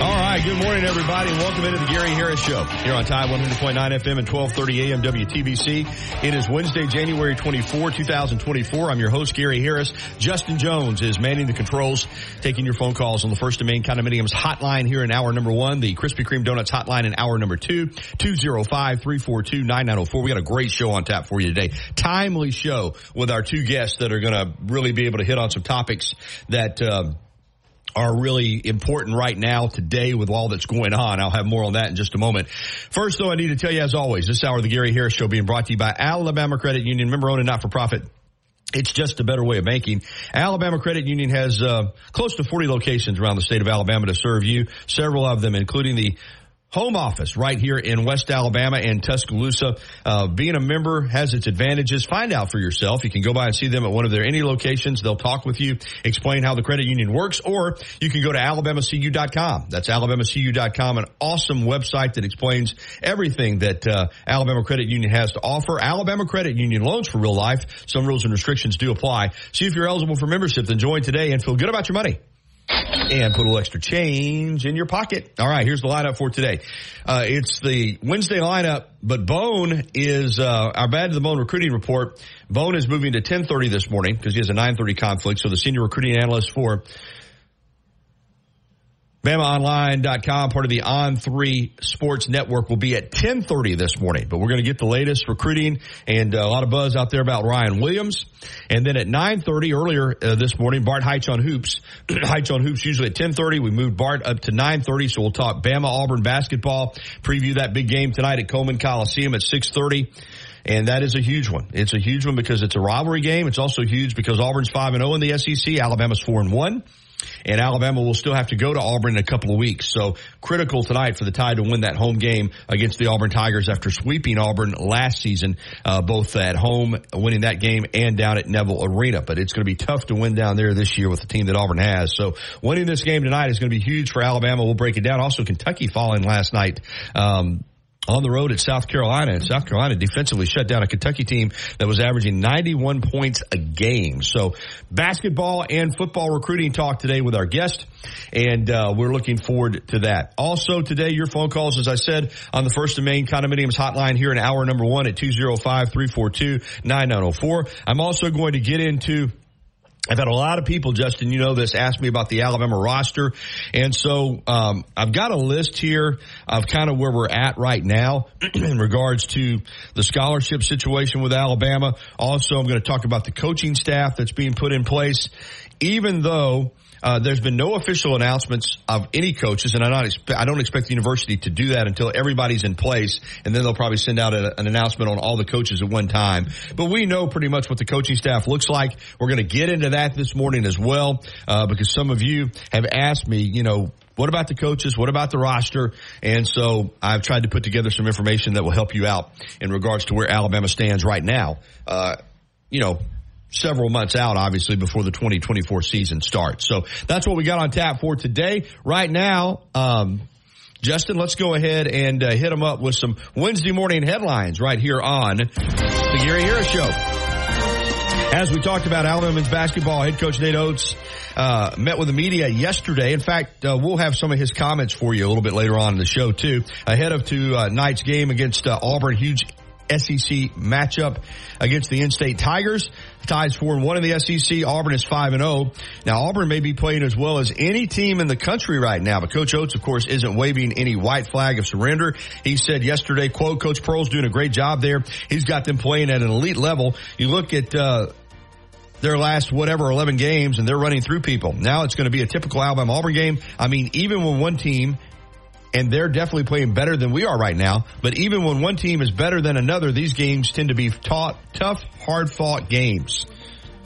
All right, good morning, everybody, and welcome into the Gary Harris Show here on Tide 100.9 FM and 1230 AM WTBC. It is Wednesday, January 24, 2024. I'm your host, Gary Harris. Justin Jones is manning the controls, taking your phone calls on the First and Main Condominiums hotline here in hour number one, the Krispy Kreme Donuts hotline in hour number two, 205-342-9904. We got a great show on tap for you today. Timely show with our two guests that are going to really be able to hit on some topics that, um, are really important right now today with all that's going on. I'll have more on that in just a moment. First though, I need to tell you as always, this hour of the Gary Harris Show being brought to you by Alabama Credit Union, member owned and not for profit. It's just a better way of banking. Alabama Credit Union has uh, close to 40 locations around the state of Alabama to serve you. Several of them, including the home office right here in West Alabama and Tuscaloosa. Uh, being a member has its advantages. Find out for yourself. You can go by and see them at one of their any locations. They'll talk with you, explain how the credit union works, or you can go to alabamacu.com. That's alabamacu.com, an awesome website that explains everything that uh, Alabama Credit Union has to offer. Alabama Credit Union loans for real life. Some rules and restrictions do apply. See if you're eligible for membership. Then join today and feel good about your money and put a little extra change in your pocket. All right, here's the lineup for today. Uh, it's the Wednesday lineup, but Bone is uh, our bad to the bone recruiting report. Bone is moving to 10:30 this morning because he has a 9:30 conflict. So the senior recruiting analyst for BamaOnline.com, part of the On3 Sports Network, will be at 1030 this morning. But we're going to get the latest recruiting and uh, a lot of buzz out there about Ryan Williams. And then at 930 earlier uh, this morning, Bart Heitch on Hoops. Heitch on Hoops usually at 1030. We moved Bart up to 930. So we'll talk Bama Auburn basketball, preview that big game tonight at Coleman Coliseum at 630. And that is a huge one. It's a huge one because it's a rivalry game. It's also huge because Auburn's 5 and 0 in the SEC. Alabama's 4 and 1 and Alabama will still have to go to Auburn in a couple of weeks. So critical tonight for the Tide to win that home game against the Auburn Tigers after sweeping Auburn last season, uh, both at home, winning that game and down at Neville Arena. But it's going to be tough to win down there this year with the team that Auburn has. So winning this game tonight is going to be huge for Alabama. We'll break it down. Also, Kentucky falling last night. Um, on the road at South Carolina. And South Carolina defensively shut down a Kentucky team that was averaging 91 points a game. So basketball and football recruiting talk today with our guest. And uh, we're looking forward to that. Also today, your phone calls, as I said, on the First and Main Condominiums hotline here in hour number one at 205-342-9904. I'm also going to get into I've had a lot of people, Justin, you know this, ask me about the Alabama roster. And so, um, I've got a list here of kind of where we're at right now in regards to the scholarship situation with Alabama. Also, I'm going to talk about the coaching staff that's being put in place, even though uh, there's been no official announcements of any coaches, and I expect, I don't expect the university to do that until everybody's in place, and then they'll probably send out a, an announcement on all the coaches at one time. But we know pretty much what the coaching staff looks like. We're going to get into that this morning as well, uh, because some of you have asked me, you know, what about the coaches? What about the roster? And so I've tried to put together some information that will help you out in regards to where Alabama stands right now. Uh, you know, several months out, obviously, before the 2024 season starts. So that's what we got on tap for today. Right now, um, Justin, let's go ahead and uh, hit them up with some Wednesday morning headlines right here on the Gary Harris Show. As we talked about, Alabama basketball head coach Nate Oats uh, met with the media yesterday. In fact, uh, we'll have some of his comments for you a little bit later on in the show too, ahead of tonight's game against uh, Auburn. Huge SEC matchup against the in-state Tigers. And one in the SEC. Auburn is five and zero. Now Auburn may be playing as well as any team in the country right now, but Coach Oats, of course, isn't waving any white flag of surrender. He said yesterday, "quote Coach Pearl's doing a great job there. He's got them playing at an elite level. You look at." Uh, their last whatever 11 games and they're running through people. Now it's going to be a typical Alabama Auburn game. I mean, even when one team and they're definitely playing better than we are right now. But even when one team is better than another, these games tend to be tough, hard fought games.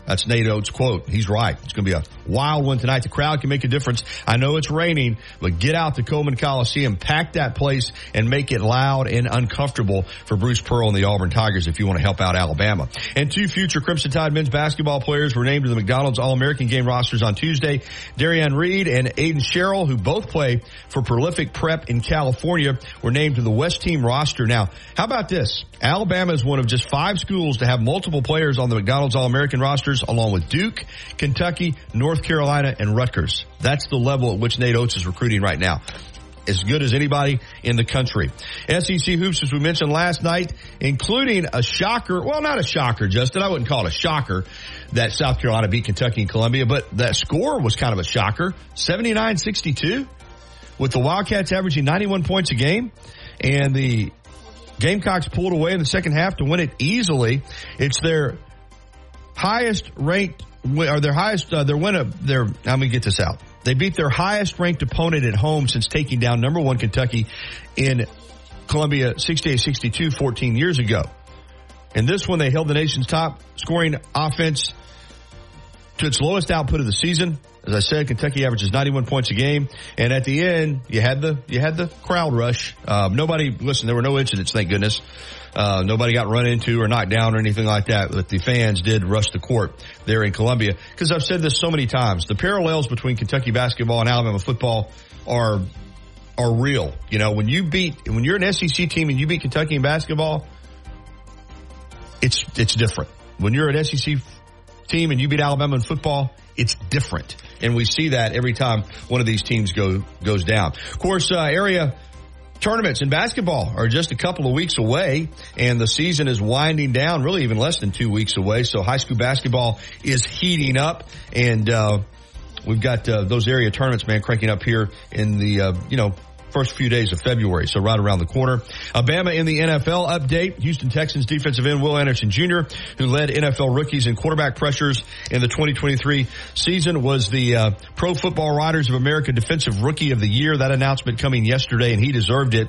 That's Nate Oats' quote. He's right. It's going to be a wild one tonight. The crowd can make a difference. I know it's raining, but get out to Coleman Coliseum, pack that place, and make it loud and uncomfortable for Bruce Pearl and the Auburn Tigers if you want to help out Alabama. And two future Crimson Tide men's basketball players were named to the McDonald's All-American game rosters on Tuesday. Derrion Reid and Aiden Sherrell, who both play for Prolific Prep in California, were named to the West Team roster. Now, how about this? Alabama is one of just five schools to have multiple players on the McDonald's All-American rosters, along with Duke, Kentucky, North Carolina, and Rutgers. That's the level at which Nate Oats is recruiting right now. As good as anybody in the country. SEC hoops, as we mentioned last night, including a shocker. Well, not a shocker, Justin. I wouldn't call it a shocker that South Carolina beat Kentucky and Columbia, but that score was kind of a shocker. 79-62 with the Wildcats averaging 91 points a game and the Gamecocks pulled away in the second half to win it easily. It's their highest ranked, or their highest, uh, their win of their, let me get this out. They beat their highest ranked opponent at home since taking down number one Kentucky in Columbia 68-62 14 years ago. In this one, they held the nation's top scoring offense to its lowest output of the season. As I said, Kentucky averages 91 points a game, and at the end, you had the you had the crowd rush. Um, nobody, listen, there were no incidents, thank goodness. Uh, nobody got run into or knocked down or anything like that. But the fans did rush the court there in Columbia. Because I've said this so many times, the parallels between Kentucky basketball and Alabama football are are real. You know, when you beat when you're an SEC team and you beat Kentucky in basketball, it's it's different. When you're an SEC team and you beat Alabama in football, it's different. And we see that every time one of these teams go, goes down. Of course, uh, area tournaments in basketball are just a couple of weeks away and the season is winding down really even less than two weeks away. So high school basketball is heating up and, uh, we've got, uh, those area tournaments, man, cranking up here in the, uh, you know, first few days of February, so right around the corner. Alabama in the NFL update. Houston Texans defensive end Will Anderson Jr., who led NFL rookies in quarterback pressures in the 2023 season, was the uh, Pro Football Writers of America Defensive Rookie of the Year. That announcement coming yesterday, and he deserved it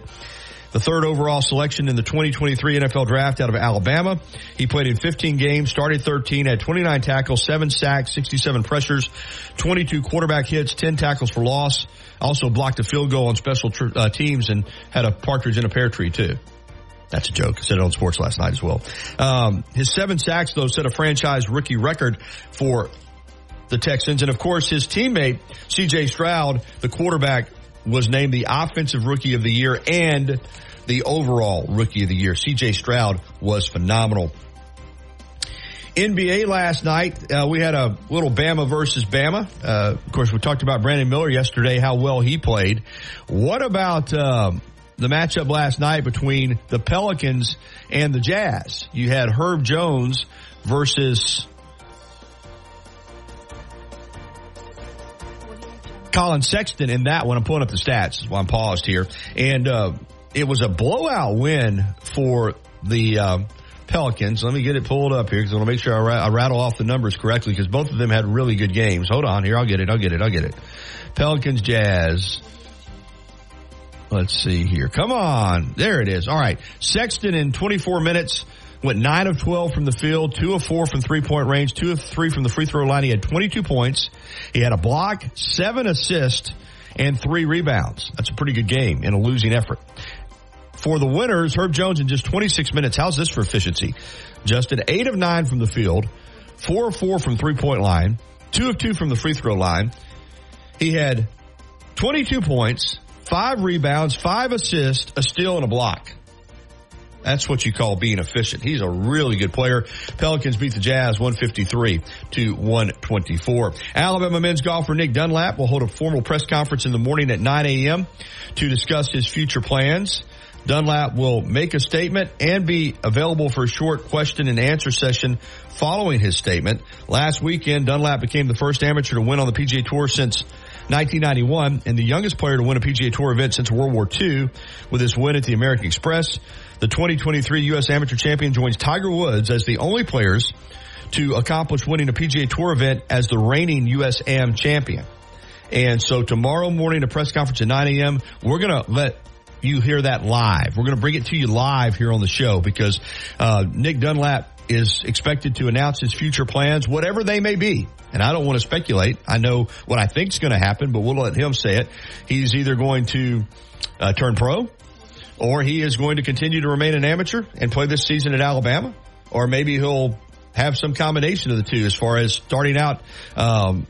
the third overall selection in the 2023 NFL draft out of Alabama. He played in 15 games, started 13, had 29 tackles, 7 sacks, 67 pressures, 22 quarterback hits, 10 tackles for loss. Also blocked a field goal on special tr- uh, teams and had a partridge in a pear tree too. That's a joke. I said it on sports last night as well. Um, his seven sacks though set a franchise rookie record for the Texans. And of course his teammate, CJ Stroud, the quarterback, was named the offensive rookie of the year and the overall rookie of the year. CJ Stroud was phenomenal. NBA last night, uh, we had a little Bama versus Bama. Uh, of course, we talked about Brandon Miller yesterday, how well he played. What about uh, the matchup last night between the Pelicans and the Jazz? You had Herb Jones versus Collin Sexton in that one. I'm pulling up the stats while I'm paused here. And uh, it was a blowout win for the uh, Pelicans. Let me get it pulled up here because I want to make sure I, ra- I, rattle off the numbers correctly because both of them had really good games. Hold on here. I'll get it. I'll get it. I'll get it. Pelicans Jazz. Let's see here. Come on. There it is. All right. Sexton in 24 minutes went 9 of 12 from the field, 2 of 4 from three point range, 2 of 3 from the free throw line. He had 22 points. He had a block, 7 assists, and 3 rebounds. That's a pretty good game in a losing effort. For the winners, Herb Jones in just 26 minutes. How's this for efficiency? Justin, 8 of 9 from the field, 4 of 4 from three point line, 2 of 2 from the free throw line. He had 22 points, 5 rebounds, 5 assists, a steal, and a block. That's what you call being efficient. He's a really good player. Pelicans beat the Jazz 153 to 124. Alabama men's golfer Nick Dunlap will hold a formal press conference in the morning at 9 a.m. to discuss his future plans. Dunlap will make a statement and be available for a short question and answer session following his statement. Last weekend, Dunlap became the first amateur to win on the PGA Tour since 1991 and the youngest player to win a PGA Tour event since World War II with his win at the American Express. The 2023 U.S. Amateur Champion joins Tiger Woods as the only players to accomplish winning a PGA Tour event as the reigning U.S. Am champion. And so tomorrow morning, a press conference at 9 a.m., we're going to let you hear that live. We're going to bring it to you live here on the show because uh, Nick Dunlap is expected to announce his future plans, whatever they may be. And I don't want to speculate. I know what I think is going to happen, but we'll let him say it. He's either going to uh, turn pro or he is going to continue to remain an amateur and play this season at Alabama, or maybe he'll have some combination of the two as far as starting out um,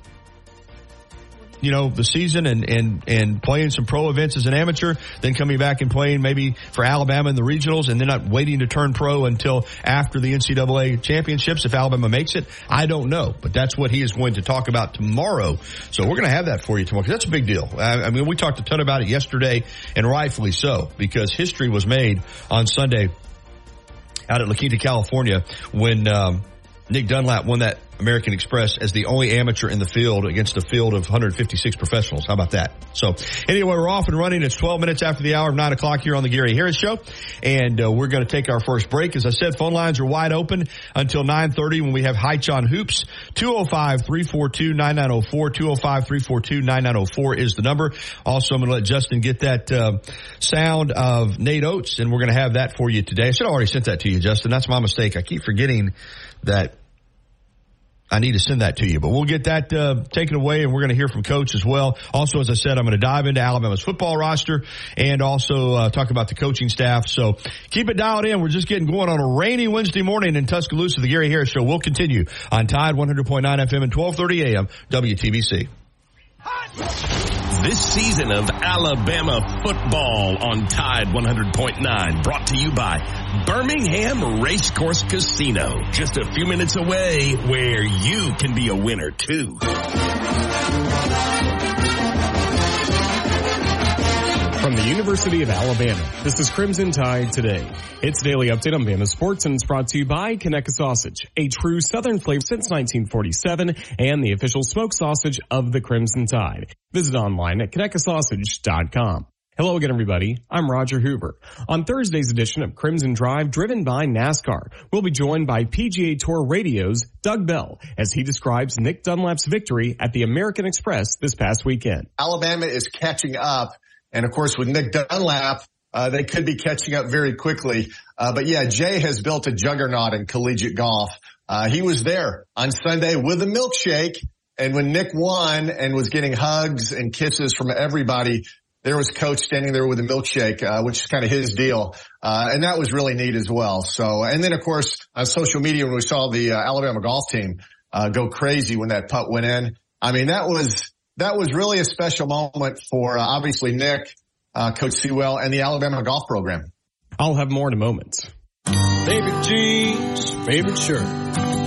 you know, the season and, and, and playing some pro events as an amateur, then coming back and playing maybe for Alabama in the regionals and then not waiting to turn pro until after the NCAA championships if Alabama makes it. I don't know, but that's what he is going to talk about tomorrow. So we're going to have that for you tomorrow that's a big deal. I, I mean, we talked a ton about it yesterday and rightfully so because history was made on Sunday out at La Quinta, California when, um, Nick Dunlap won that American Express as the only amateur in the field against a field of 156 professionals. How about that? So anyway, we're off and running. It's 12 minutes after the hour of 9 o'clock here on the Gary Harris Show. And uh, we're going to take our first break. As I said, phone lines are wide open until 9.30 when we have Heitch on Hoops. 205-342-9904. 205-342-9904 is the number. Also, I'm going to let Justin get that uh, sound of Nate Oats, and we're going to have that for you today. I should have already sent that to you, Justin. That's my mistake. I keep forgetting that I need to send that to you, but we'll get that uh, taken away, and we're going to hear from Coach as well. Also, as I said, I'm going to dive into Alabama's football roster and also uh, talk about the coaching staff. So keep it dialed in. We're just getting going on a rainy Wednesday morning in Tuscaloosa. The Gary Harris Show will continue on Tide 100.9 FM and 12:30 AM WTBC. This season of Alabama football on Tide 100.9 brought to you by Birmingham Racecourse Casino. Just a few minutes away where you can be a winner too. The University of Alabama, this is Crimson Tide Today. It's daily update on Bama sports and it's brought to you by Conecuh Sausage, a true Southern flavor since 1947 and the official smoked sausage of the Crimson Tide. Visit online at ConecuhSausage.com. Hello again, everybody. I'm Roger Hoover. On Thursday's edition of Crimson Drive, driven by NASCAR, we'll be joined by PGA Tour Radio's Doug Bell as he describes Nick Dunlap's victory at the American Express this past weekend. Alabama is catching up and of course, with Nick Dunlap, uh, they could be catching up very quickly. Uh, but yeah, Jay has built a juggernaut in collegiate golf. Uh, he was there on Sunday with a milkshake. And when Nick won and was getting hugs and kisses from everybody, there was coach standing there with a milkshake, uh, which is kind of his deal. Uh, and that was really neat as well. So, and then of course on social media, when we saw the uh, Alabama golf team, go crazy when that putt went in. I mean, that was, that was really a special moment for uh, obviously Nick, uh, Coach Seawell, and the Alabama golf program. I'll have more in a moment. Favorite jeans, favorite shirt.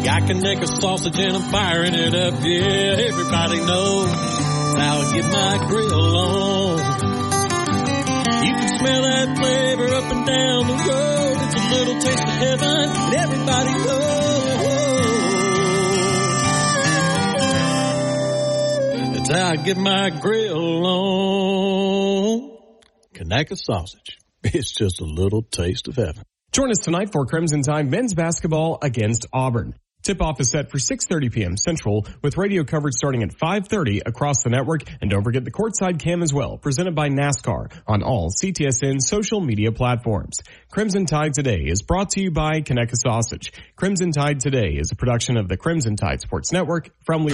I can make a sausage and I'm firing it up. Yeah, everybody knows how I get my grill on. You can smell that flavor up and down the road. It's a little taste of heaven, and everybody knows. That's I get my grill on. Conecuh sausage. It's just a little taste of heaven. Join us tonight for Crimson Tide men's basketball against Auburn. Tip-off is set for 6.30 p.m. Central with radio coverage starting at 5.30 across the network. And don't forget the courtside cam as well, presented by NASCAR on all CTSN social media platforms. Crimson Tide Today is brought to you by Conecuh Sausage. Crimson Tide Today is a production of the Crimson Tide Sports Network from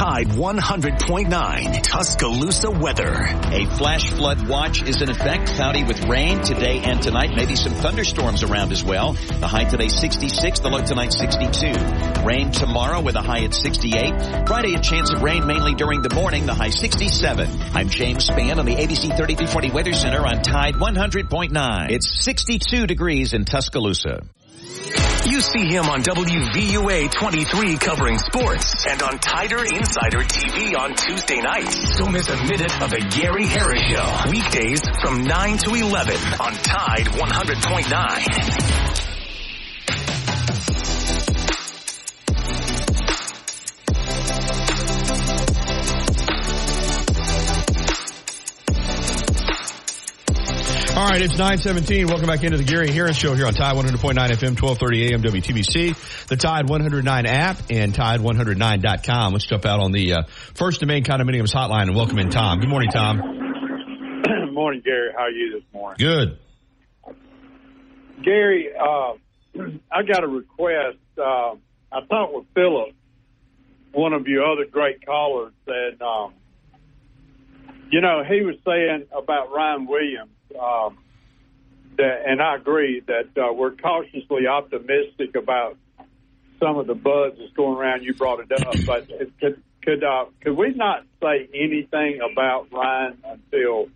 Tide 100.9 Tuscaloosa weather. A flash flood watch is in effect. Cloudy with rain today and tonight. Maybe some thunderstorms around as well. The high today 66, the low tonight 62. Rain tomorrow with a high at 68. Friday a chance of rain mainly during the morning, the high 67. I'm James Spann on the ABC 3340 Weather Center on Tide 100.9. It's 62 degrees in Tuscaloosa. You see him on WVUA 23 covering sports and on Tider Insider TV on Tuesday nights. Don't miss a minute of the Gary Harris Show. Weekdays from 9 to 11 on Tide 100.9. All right, it's 917. Welcome back into the Gary Harris Show here on Tide 100.9 FM, 1230 AM WTBC, the Tide 109 app, and Tide109.com. Let's jump out on the uh, First and Main Condominiums hotline and welcome in Tom. Good morning, Tom. morning, Gary. How are you this morning? Good. Gary, uh, I got a request. Uh, I talked with Philip, one of your other great callers, and um, you know he was saying about Ryan Williams, um, that, and I agree that uh, we're cautiously optimistic about some of the buzz that's going around. You brought it up, but could could uh, could we not say anything about Ryan until?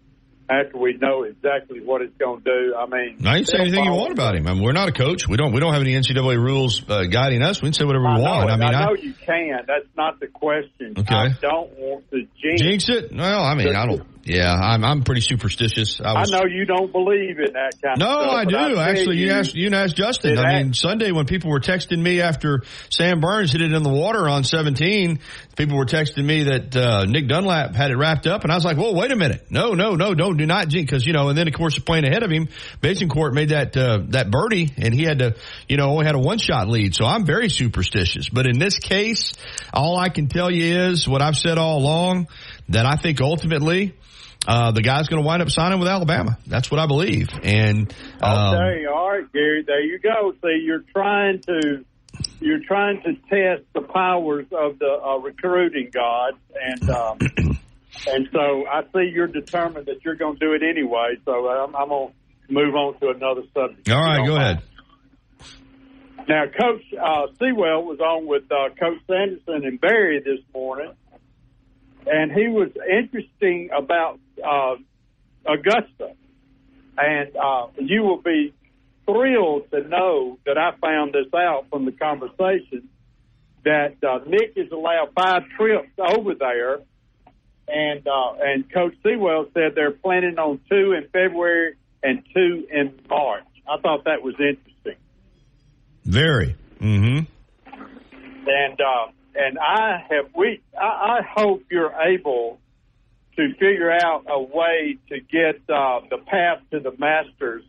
after we know exactly what it's going to do. I mean, I can say anything you want about him. I mean, we're not a coach. We don't we don't have any NCAA rules uh, guiding us. We can say whatever we I want. I mean, I know you can. That's not the question. Okay. I don't want to jinx. jinx it. Well, I mean, I don't. Yeah, I'm I'm pretty superstitious. I, I know you don't believe in that kind No, of stuff. No, I do. tell Actually, you, you asked you asked Justin. I mean, act- Sunday when people were texting me after Sam Burns hit it in the water on 17, people were texting me that uh, Nick Dunlap had it wrapped up, and I was like, "Whoa, wait a minute! No, no, no, don't do not jinx because you know." And then of course, playing ahead of him, Bezuidenhout made that uh, that birdie, and he had to, you know, only had a one shot lead. So I'm very superstitious. But in this case, all I can tell you is what I've said all along that I think ultimately. Uh, the guy's going to wind up signing with Alabama. That's what I believe. And um, Okay, all right, Gary. There you go. See, you're trying to you're trying to test the powers of the uh, recruiting gods, and um, and so I see you're determined that you're going to do it anyway. So I'm, I'm going to move on to another subject. all right, go mind. ahead. Now, Coach uh, Seawell was on with uh, Coach Sanderson and Barry this morning, and he was interesting about uh, Augusta. And uh, you will be thrilled to know that I found this out from the conversation that uh, Nick is allowed five trips over there, and uh, and Coach Seawell said they're planning on two in February and two in March. I thought that was interesting. Very. Mm-hmm. and uh, and I have we I, I hope you're able to figure out a way to get uh, the path to the Masters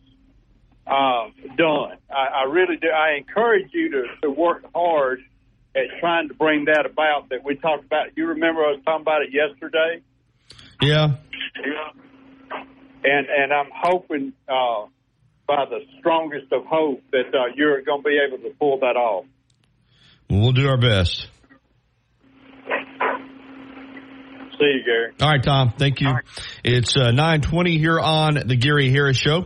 uh, done. I, I really do. I encourage you to, to work hard at trying to bring that about that we talked about. You remember I was talking about it yesterday, Yeah. Yeah. and and I'm hoping uh, by the strongest of hope that uh, you're going to be able to pull that off. Well, we'll do our best. See you, Gary. All right, Tom. Thank you. It's uh, 920 here on the Gary Harris Show.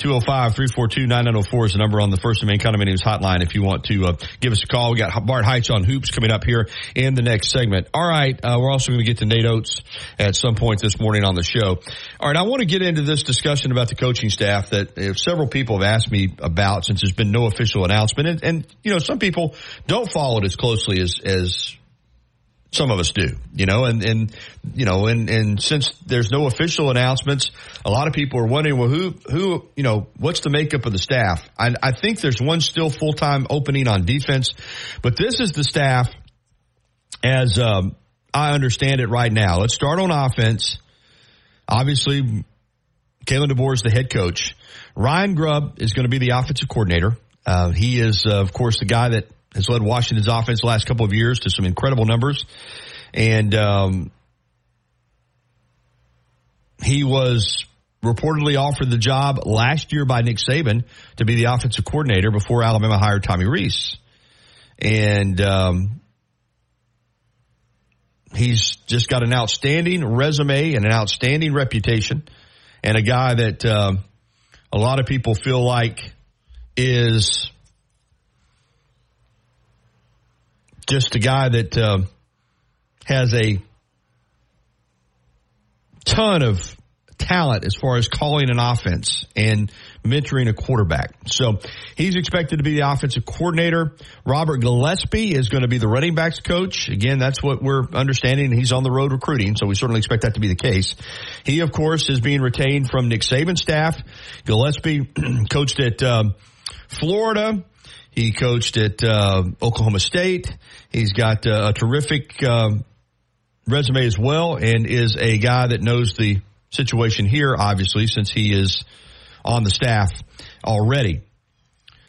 205-342-9904 is the number on the First and Main Condominiums hotline if you want to uh, give us a call. We got Bart Heitch on hoops coming up here in the next segment. All right. Uh, we're also going to get to Nate Oats at some point this morning on the show. All right. I want to get into this discussion about the coaching staff that uh, several people have asked me about since there's been no official announcement. And, and you know, some people don't follow it as closely as, as some of us do, you know, and, and, you know, and, and since there's no official announcements, a lot of people are wondering, well, who, who, you know, what's the makeup of the staff? I, I think there's one still full-time opening on defense, but this is the staff as, um, I understand it right now. Let's start on offense. Obviously, Kalen DeBoer is the head coach. Ryan Grubb is going to be the offensive coordinator. Uh, he is, uh, of course, the guy that has led Washington's offense the last couple of years to some incredible numbers. And um, he was reportedly offered the job last year by Nick Saban to be the offensive coordinator before Alabama hired Tommy Rees. And um, he's just got an outstanding resume and an outstanding reputation, and a guy that um, a lot of people feel like is just a guy that um, has a ton of talent as far as calling an offense and mentoring a quarterback. So he's expected to be the offensive coordinator. Robert Gillespie is going to be the running backs coach. Again, that's what we're understanding. He's on the road recruiting, so we certainly expect that to be the case. He, of course, is being retained from Nick Saban's staff. Gillespie coached at um, Florida. He coached at uh, Oklahoma State. He's got uh, a terrific um, resume as well, and is a guy that knows the situation here, obviously, since he is on the staff already.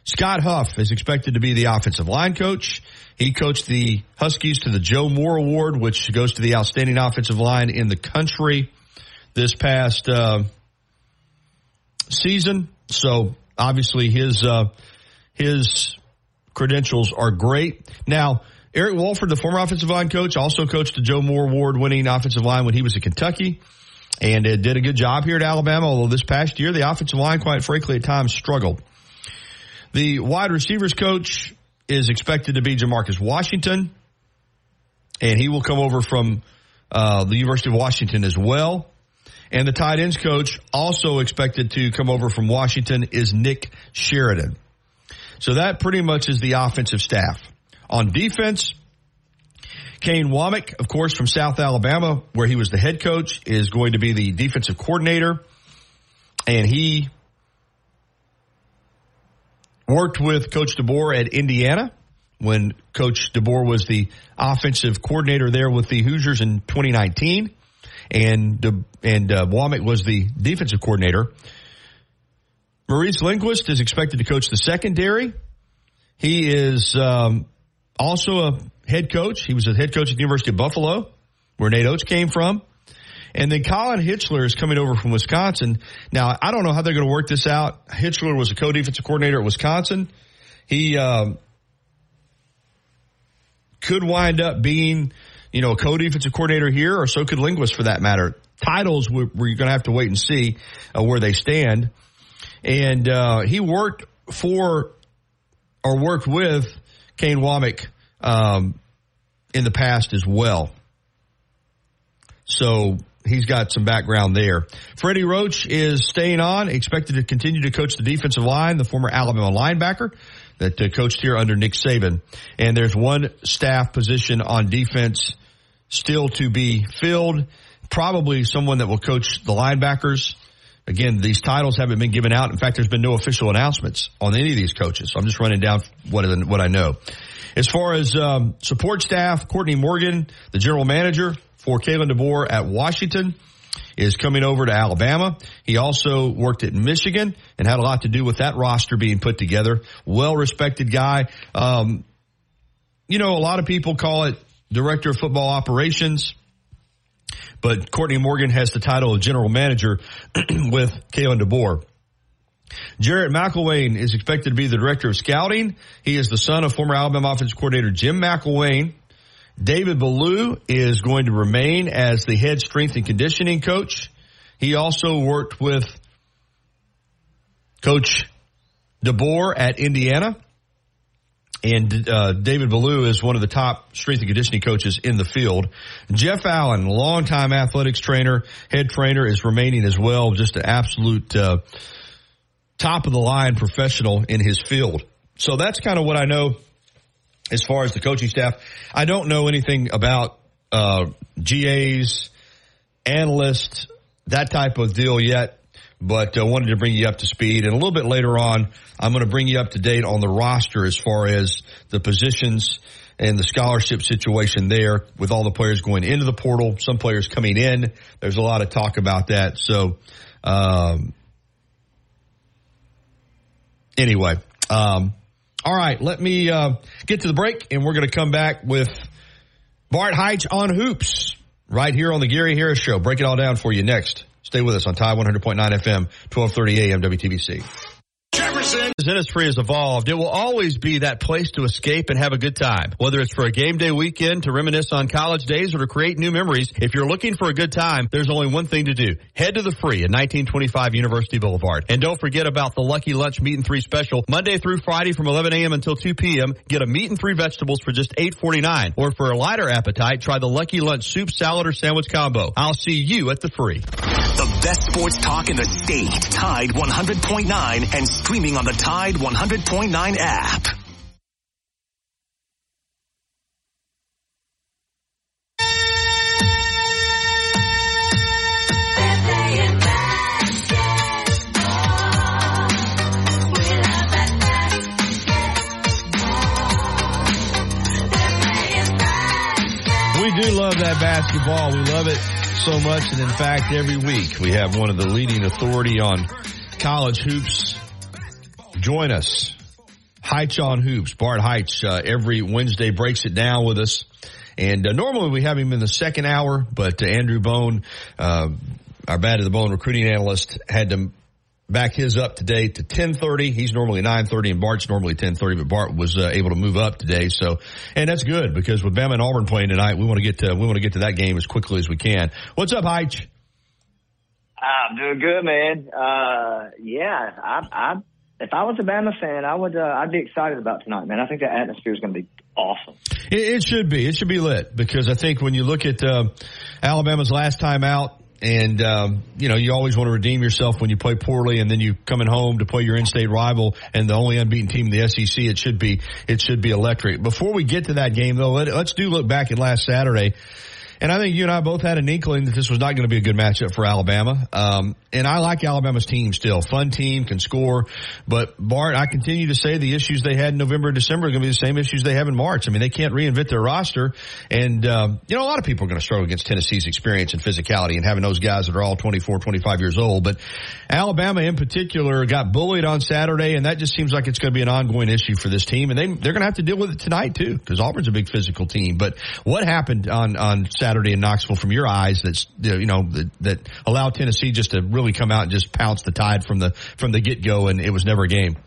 Scott Huff is expected to be the offensive line coach. He coached the Huskies to the Joe Moore Award, which goes to the outstanding offensive line in the country this past uh, season. So obviously his uh, his credentials are great. Now Eric Wolford, the former offensive line coach, also coached the Joe Moore Award winning offensive line when he was at Kentucky and uh, did a good job here at Alabama. Although this past year the offensive line, quite frankly, at times struggled. The wide receivers coach is expected to be Jamarcus Washington, and he will come over from uh, the University of Washington as well. And the tight ends coach, also expected to come over from Washington, is Nick Sheridan. So that pretty much is the offensive staff. On defense, Kane Wommack, of course, from South Alabama, where he was the head coach, is going to be the defensive coordinator. And he worked with Coach DeBoer at Indiana when Coach DeBoer was the offensive coordinator there with the Hoosiers in 2019, and and uh, Wommack was the defensive coordinator. Maurice Linguist is expected to coach the secondary. He is um, also a head coach. He was a head coach at the University of Buffalo, where Nate Oats came from. And then Colin Hitchler is coming over from Wisconsin. Now, I don't know how they're going to work this out. Hitchler was a co-defensive coordinator at Wisconsin. He um, could wind up being, you know, a co-defensive coordinator here, or so could Linguist for that matter. Titles, we're, we're going to have to wait and see uh, where they stand. And uh, he worked for or worked with Kane Wommack um, in the past as well. So he's got some background there. Freddie Roach is staying on, expected to continue to coach the defensive line, the former Alabama linebacker that uh, coached here under Nick Saban. And there's one staff position on defense still to be filled. Probably someone that will coach the linebackers. Again, these titles haven't been given out. In fact, there's been no official announcements on any of these coaches. So I'm just running down what, what I know. As far as um, support staff, Courtney Morgan, the general manager, for Kalen DeBoer at Washington is coming over to Alabama. He also worked at Michigan and had a lot to do with that roster being put together. Well respected guy. Um, you know, a lot of people call it director of football operations, but Courtney Morgan has the title of general manager with Kalen DeBoer. Jarrett McElwain is expected to be the director of scouting. He is the son of former Alabama offensive coordinator Jim McElwain. David Ballou is going to remain as the head strength and conditioning coach. He also worked with Coach DeBoer at Indiana. And uh, David Ballou is one of the top strength and conditioning coaches in the field. Jeff Allen, longtime athletics trainer, head trainer, is remaining as well. Just an absolute uh, top of the line professional in his field. So that's kind of what I know as far as the coaching staff. I don't know anything about uh, GAs, analysts, that type of deal yet, but I uh, wanted to bring you up to speed. And a little bit later on, I'm going to bring you up to date on the roster as far as the positions and the scholarship situation there with all the players going into the portal, some players coming in. There's a lot of talk about that. So, um, anyway, um, all right, let me uh, get to the break, and we're going to come back with Bart Heitch on hoops right here on the Gary Harris Show. Break it all down for you next. Stay with us on Tide 100.9 FM, 1230 AM WTBC. Jefferson. As Innisfree has evolved, it will always be that place to escape and have a good time. Whether it's for a game day weekend, to reminisce on college days, or to create new memories, if you're looking for a good time, there's only one thing to do. Head to the free at 1925 University Boulevard. And don't forget about the Lucky Lunch Meat and Three special. Monday through Friday from 11 a.m. until 2 p.m. Get a meat and three vegetables for just $8.49. Or for a lighter appetite, try the Lucky Lunch Soup, Salad, or Sandwich Combo. I'll see you at the free. The best sports talk in the state. Tide 100.9 and streaming on the Tide 100.9 app. We do love that basketball. We love it so much. And in fact, every week we have one of the leading authority on college hoops. Join us. Heitch on Hoops. Bart Heitch, uh, every Wednesday breaks it down with us. And uh, normally we have him in the second hour, but uh, Andrew Bone, uh, our bad to the bone recruiting analyst, had to back his up today to 10:30. He's normally 9:30 and Bart's normally 10:30, but Bart was uh, able to move up today. So, and that's good because with Bama and Auburn playing tonight, we want to get to we want to get to that game as quickly as we can. What's up, Heitch? I'm doing good, man. Uh, yeah, I, I, if I was a Bama fan, I would, uh, I'd be excited about tonight, man. I think the atmosphere is going to be awesome. It, it, should be. It should be lit because I think when you look at uh, Alabama's last time out, and um, you know you always want to redeem yourself when you play poorly, and then you coming home to play your in-state rival and the only unbeaten team in the SEC. It should be it should be electric. Before we get to that game, though, let, let's do look back at last Saturday. And I think you and I both had an inkling that this was not going to be a good matchup for Alabama. Um, and I like Alabama's team still. Fun team, can score. But Bart, I continue to say the issues they had in November and December are going to be the same issues they have in March. I mean, they can't reinvent their roster. And, um, you know, a lot of people are going to struggle against Tennessee's experience and physicality and having those guys that are all 24, 25 years old. But Alabama in particular got bullied on Saturday, and that just seems like it's going to be an ongoing issue for this team. And they, they're going to have to deal with it tonight, too, because Auburn's a big physical team. But what happened on, on Saturday? Saturday in Knoxville from your eyes that's you know that, that allowed Tennessee just to really come out and just pounce the tide from the from the get go, and it was never a game.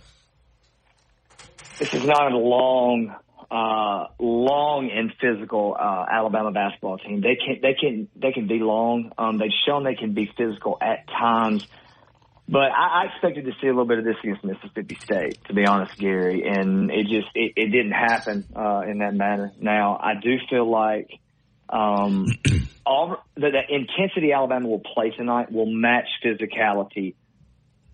This is not a long, uh, long and physical uh, Alabama basketball team. They can they can they can be long. Um, they've shown they can be physical at times. But I, I expected to see a little bit of this against Mississippi State, to be honest, Gary, and it just it, it didn't happen uh, in that manner. Now I do feel like um, all the, the intensity Alabama will play tonight will match physicality.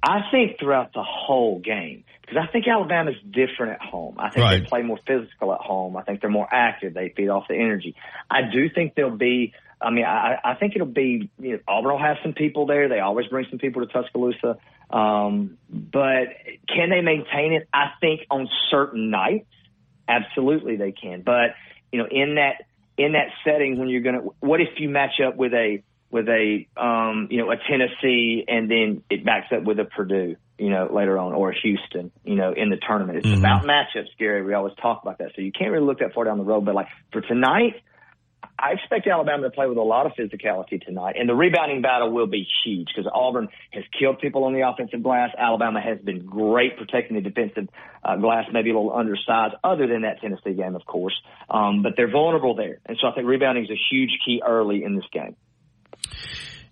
I think throughout the whole game because I think Alabama's different at home. I think right. they play more physical at home. I think they're more active. They feed off the energy. I do think they'll be. I mean, I, I think it'll be. You know, Auburn will have some people there. They always bring some people to Tuscaloosa. Um, but can they maintain it? I think on certain nights, absolutely they can. But you know, in that in that setting when you're going to, what if you match up with a, with a, um, you know, a Tennessee and then it backs up with a Purdue, you know, later on or a Houston, you know, in the tournament. It's mm-hmm. about matchups, Gary. We always talk about that. So you can't really look that far down the road, but like for tonight, I expect Alabama to play with a lot of physicality tonight, and the rebounding battle will be huge because Auburn has killed people on the offensive glass. Alabama has been great protecting the defensive uh, glass, maybe a little undersized, other than that Tennessee game, of course. Um, but they're vulnerable there, and so I think rebounding is a huge key early in this game.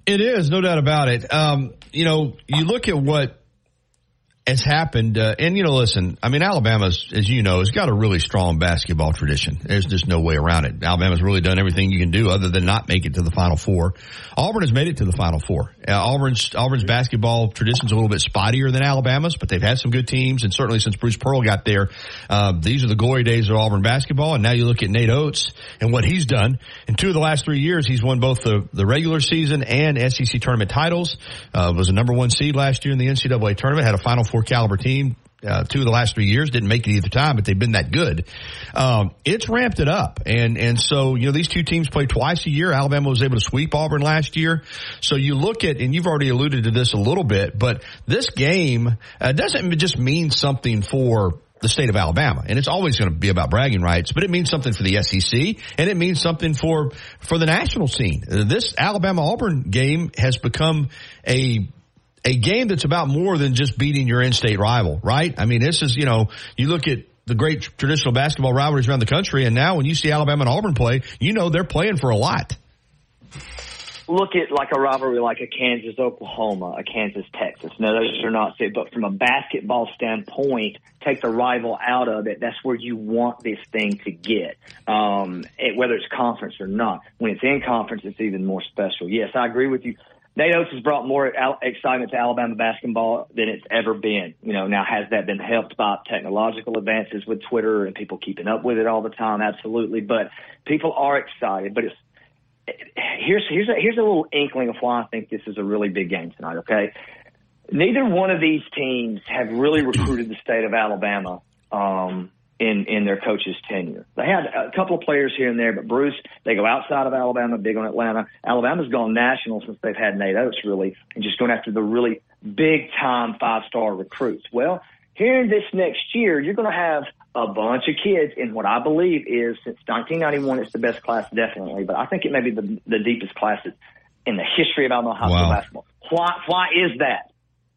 It is, no doubt about it. Um, you know, you look at what has happened, uh, and you know, listen, I mean, Alabama's, as you know, has got a really strong basketball tradition. There's just no way around it. Alabama's really done everything you can do other than not make it to the Final Four. Auburn has made it to the Final Four. Uh, Auburn's Auburn's basketball tradition's a little bit spottier than Alabama's, but they've had some good teams, and certainly since Bruce Pearl got there, uh, these are the glory days of Auburn basketball. And now you look at Nate Oats and what he's done. In two of the last three years, he's won both the, the regular season and SEC tournament titles. Uh, was a number one seed last year in the NCAA tournament. Had a Final Four caliber team. Uh, two of the last three years didn't make it either time, but they've been that good. Um, it's ramped it up, and and so you know these two teams play twice a year. Alabama was able to sweep Auburn last year, so you look at and you've already alluded to this a little bit, but this game uh, doesn't just mean something for the state of Alabama. And it's always going to be about bragging rights, but it means something for the SEC and it means something for, for the national scene. This Alabama Auburn game has become a a game that's about more than just beating your in-state rival, right? I mean, this is, you know, you look at the great traditional basketball rivalries around the country, and now when you see Alabama and Auburn play, you know they're playing for a lot. Look at like a rivalry like a Kansas Oklahoma, a Kansas Texas. No, those are not fit, but from a basketball standpoint, take the rival out of it. That's where you want this thing to get, um, it, whether it's conference or not. When it's in conference, it's even more special. Yes, I agree with you. Nate Oats has brought more excitement to Alabama basketball than it's ever been. You know, now has that been helped by technological advances with Twitter and people keeping up with it all the time? Absolutely. But people are excited. But it's here's here's a, here's a little inkling of why I think this is a really big game tonight. Okay, neither one of these teams have really recruited the state of Alabama um, in in their coach's tenure. They had a couple of players here and there, but Bruce, they go outside of Alabama, big on Atlanta. Alabama's gone national since they've had Nate Oats really, and just going after the really big time five star recruits. Well, here in this next year, you're going to have a bunch of kids in what I believe is since 1991, it's the best class definitely, but I think it may be the, the deepest class in the history of Alabama high school wow. basketball. Why, why is that?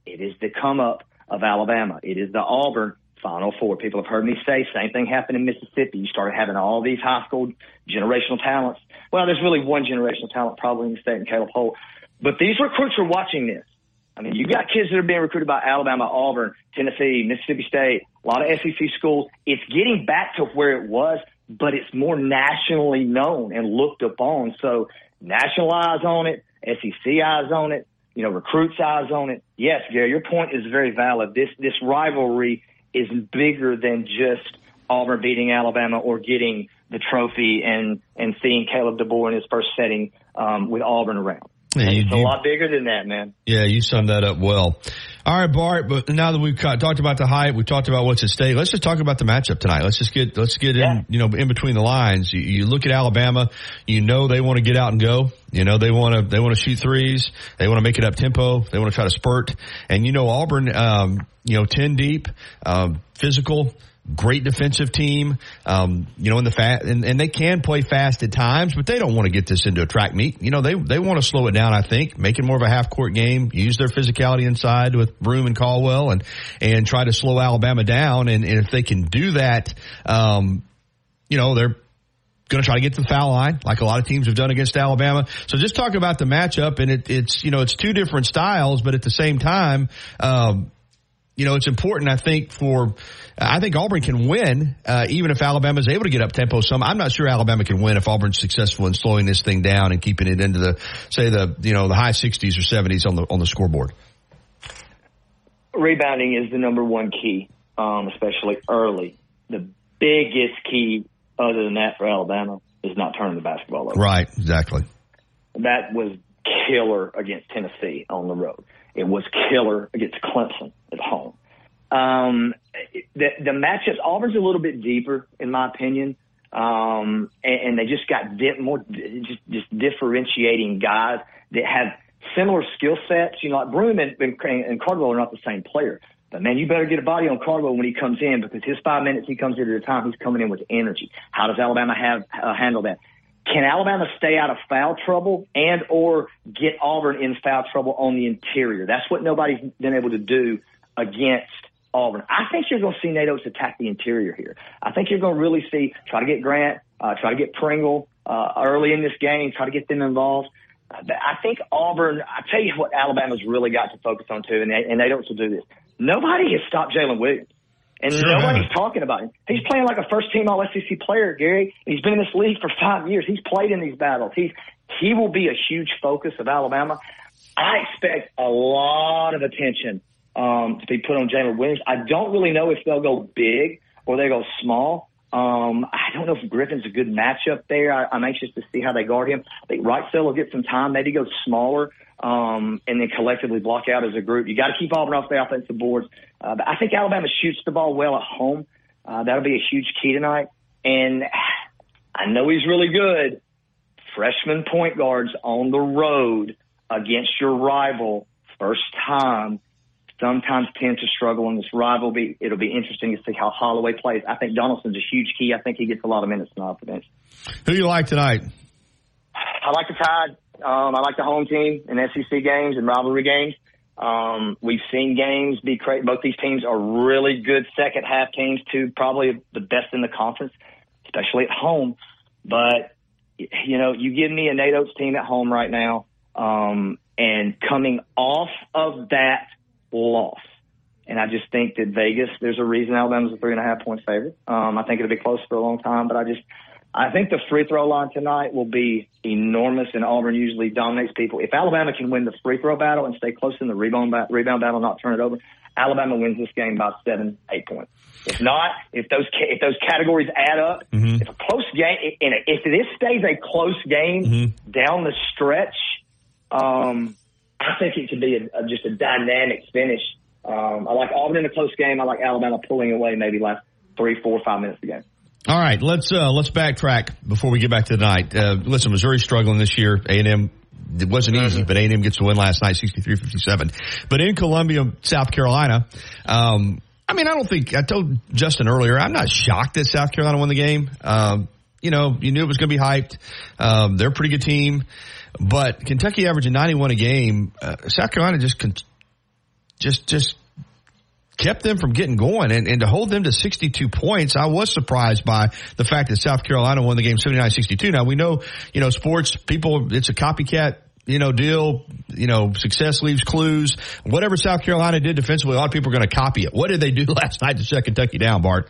It is the come up of Alabama. It is the Auburn Final Four. People have heard me say same thing happened in Mississippi. You started having all these high school generational talents. Well, there's really one generational talent probably in the state, and Caleb Holt. But these recruits are watching this. I mean, you got kids that are being recruited by Alabama, Auburn, Tennessee, Mississippi State, a lot of SEC schools. It's getting back to where it was, but it's more nationally known and looked upon. So national eyes on it, SEC eyes on it, you know, recruits eyes on it. Yes, Gary, your point is very valid. This this rivalry is bigger than just Auburn beating Alabama or getting the trophy and and seeing Kalen DeBoer in his first setting um, with Auburn around. Yeah, you, it's a you, lot bigger than that, man. Yeah, you summed that up well. All right, Bart. But now that we've talked about the hype, we talked about what's at stake. Let's just talk about the matchup tonight. Let's just get let's get yeah. in, you know, in between the lines. You, you, look at Alabama. You know they want to get out and go. You know they want to they want to shoot threes. They want to make it up tempo. They want to try to spurt. And you know Auburn, um, you know, ten deep, um, physical great defensive team. Um, you know, in the fast, and, and, they can play fast at times, but they don't want to get this into a track meet. You know, they they want to slow it down. I think make it more of a half court game. Use their physicality inside with Broome and Cardwell, and and try to slow Alabama down. And, and if they can do that, um, you know, they're going to try to get to the foul line, like a lot of teams have done against Alabama. So just talk about the matchup, and it, it's you know it's two different styles, but at the same time, um, you know, it's important. I think for I think Auburn can win, uh, even if Alabama is able to get up tempo some. I'm not sure Alabama can win if Auburn's successful in slowing this thing down and keeping it into the, say the, you know, the high 60s or 70s on the, on the scoreboard. Rebounding is the number one key, um, especially early. The biggest key other than that for Alabama is not turning the basketball over. Right, exactly. That was killer against Tennessee on the road. It was killer against Clemson at home. Um, the, the matchups, Auburn's a little bit deeper, in my opinion. Um, and, and they just got di- more, just, just differentiating guys that have similar skill sets. You know, like Broome and, and, and Cardwell are not the same player. But man, you better get a body on Cardwell when he comes in because his five minutes he comes in at a time, he's coming in with energy. How does Alabama have uh, handle that? Can Alabama stay out of foul trouble and or get Auburn in foul trouble on the interior? That's what nobody's been able to do against Auburn. I think you're going to see Nate attack the interior here. I think you're going to really see try to get Grant, uh, try to get Pringle uh, early in this game, try to get them involved. I think Auburn. I tell you what, Alabama's really got to focus on too, and they, and Oats will do this. Nobody has stopped Jaylin Williams. And sure nobody's man. talking about him. He's playing like a first team all SEC player, Gary. He's been in this league for five years. He's played in these battles. He's he will be a huge focus of Alabama. I expect a lot of attention um, to be put on Jaylin Williams. I don't really know if they'll go big or they go small. Um, I don't know if Griffen's a good matchup there. I, I'm anxious to see how they guard him. I think Wrightsell will get some time, maybe go smaller, um, and then collectively block out as a group. You got to keep Auburn off the offensive boards. Uh, but I think Alabama shoots the ball well at home. Uh, that'll be a huge key tonight. And I know he's really good. Freshman point guards on the road against your rival first time sometimes tend to struggle in this rivalry. It'll be interesting to see how Holloway plays. I think Donaldson's a huge key. I think he gets a lot of minutes tonight for. Who you like tonight? I like the Tide. Um, I like the home team in SEC games and rivalry games. Um, we've seen games be great. Both these teams are really good second half teams, too, probably the best in the conference, especially at home. But, you know, you give me a Nate Oats team at home right now. Um, and coming off of that loss. And I just think that Vegas, there's a reason Alabama's a three and a half point favorite. Um, I think it'll be close for a long time, but I just, I think the free throw line tonight will be enormous, and Auburn usually dominates people. If Alabama can win the free throw battle and stay close in the rebound ba- rebound battle, not turn it over, Alabama wins this game by seven, eight points. If not, if those ca- if those categories add up, mm-hmm. if a close game, if this stays a close game mm-hmm. down the stretch, um, I think it could be a, a, just a dynamic finish. Um, I like Auburn in a close game. I like Alabama pulling away maybe last three, four, five minutes of the game. All right, let's uh, let's backtrack before we get back to tonight. Uh, listen, Missouri struggling this year. A and M it wasn't easy, but A&M gets a win last night, 63-57. But in Columbia, South Carolina, um, I mean, I don't think I told Justin earlier. I'm not shocked that South Carolina won the game. Um, you know, you knew it was going to be hyped. Um, they're a pretty good team, but Kentucky averaging 91 a game. Uh, South Carolina just, con- just, just kept them from getting going and, and to hold them to 62 points, I was surprised by the fact that South Carolina won the game 79-62. Now we know, you know, sports people, it's a copycat you know, deal, you know, success leaves clues. Whatever South Carolina did defensively, a lot of people are going to copy it. What did they do last night to shut Kentucky down, Bart?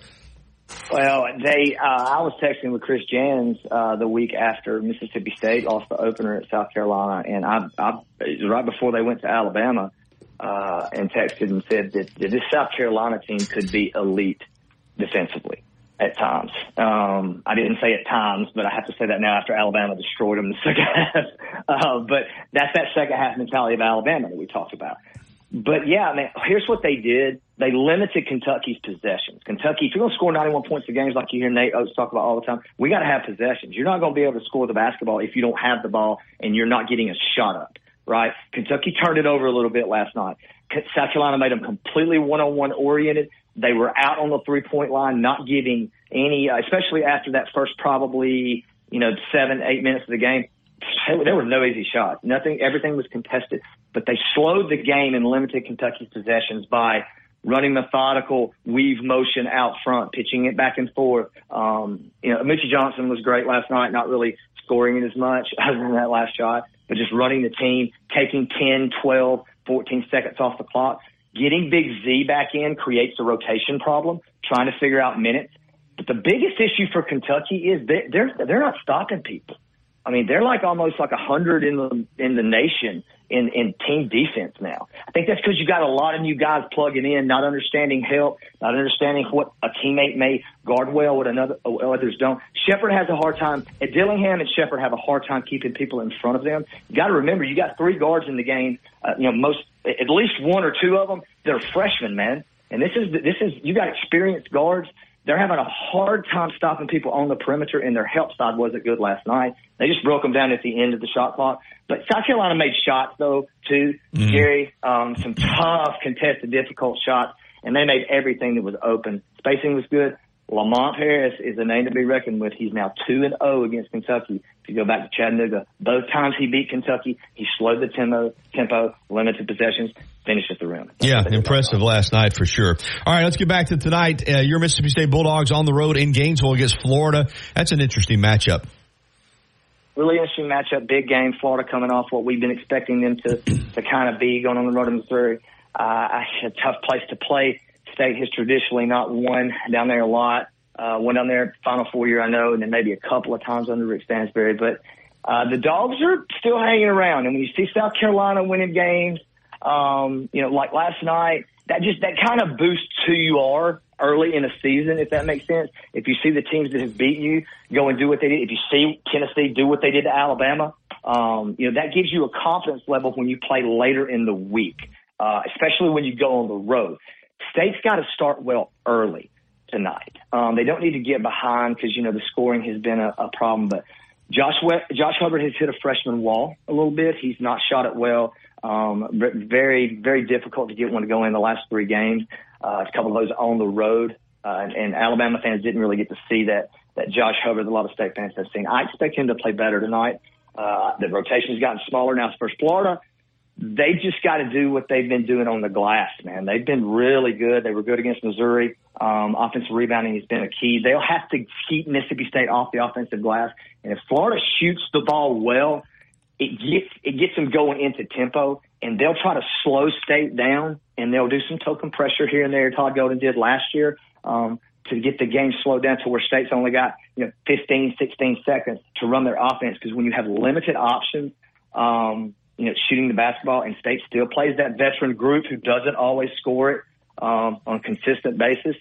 Well, they, uh, I was texting with Chris Jans, uh, the week after Mississippi State lost the opener at South Carolina. And I, I, right before they went to Alabama, uh, and texted and said that, that this South Carolina team could be elite defensively at times. Um, I didn't say at times, but I have to say that now after Alabama destroyed them the second half. Uh, but that's that second half mentality of Alabama that we talked about. But yeah, I mean, here's what they did. They limited Kentucky's possessions. Kentucky, if you're going to score 91 points in games like you hear Nate Oats talk about all the time, we got to have possessions. You're not going to be able to score the basketball if you don't have the ball and you're not getting a shot up, right? Kentucky turned it over a little bit last night. South Carolina made them completely one-on-one oriented. They were out on the three point line, not giving any, uh, especially after that first probably, you know, seven, eight minutes of the game. There were no easy shots. Nothing, everything was contested, but they slowed the game and limited Kentucky's possessions by running methodical weave motion out front, pitching it back and forth. Um, you know, Meechie Johnson was great last night, not really scoring it as much other than that last shot, but just running the team, taking 10, 12, 14 seconds off the clock. Getting Big Z back in creates a rotation problem, trying to figure out minutes. But the biggest issue for Kentucky is they're they're not stopping people. I mean, they're like almost like a hundred in the in the nation in in team defense now. I think that's because you got a lot of new guys plugging in, not understanding help, not understanding what a teammate may guard well, what another others don't. Sheppard has a hard time. At Dillingham and Sheppard have a hard time keeping people in front of them. You got to remember, you got three guards in the game. Uh, you know, most at least one or two of them they're freshmen, man. And this is this is you got experienced guards they're having a hard time stopping people on the perimeter, and their help side wasn't good last night. They just broke them down at the end of the shot clock. But South Carolina made shots though too, mm-hmm. Gary. Um, some tough, contested, difficult shots, and they made everything that was open. Spacing was good. Lamont Paris is a name to be reckoned with. He's now two and zero oh against Kentucky. If you go back to Chattanooga, both times he beat Kentucky, he slowed the tempo, tempo, limited possessions, finished at the rim. That's yeah, impressive last night for sure. All right, let's get back to tonight. Uh, your Mississippi State Bulldogs on the road in Gainesville against Florida. That's an interesting matchup. Really interesting matchup, big game. Florida coming off what we've been expecting them to to kind of be going on the road in Missouri. Uh, a tough place to play State has traditionally not won down there a lot. Uh, went down there Final Four year, I know, and then maybe a couple of times under Rick Stansbury. But uh, the Dogs are still hanging around, and when you see South Carolina winning games, um, you know, like last night, that just that kind of boosts who you are early in a season, if that makes sense. If you see the teams that have beaten you go and do what they did, if you see Tennessee do what they did to Alabama, um, you know, that gives you a confidence level when you play later in the week, uh, especially when you go on the road. State's got to start well early tonight. Um, they don't need to get behind because you know the scoring has been a, a problem. But Josh Josh Hubbard has hit a freshman wall a little bit. He's not shot it well. Um, very very difficult to get one to go in the last three games. Uh, a couple of those on the road, uh, and, and Alabama fans didn't really get to see that that Josh Hubbard. A lot of state fans have seen. I expect him to play better tonight. Uh, the rotation's gotten smaller now. for Florida they just got to do what they've been doing on the glass, man. They've been really good. They were good against Missouri. Um, offensive rebounding has been a key. They'll have to keep Mississippi State off the offensive glass. And if Florida shoots the ball well, it gets it gets them going into tempo, and they'll try to slow State down, and they'll do some token pressure here and there. Todd Golden did last year um, to get the game slowed down to where State's only got you know 15, 16 seconds to run their offense because when you have limited options. Um, you know, shooting the basketball, and State still plays that veteran group who doesn't always score it um, on a consistent basis.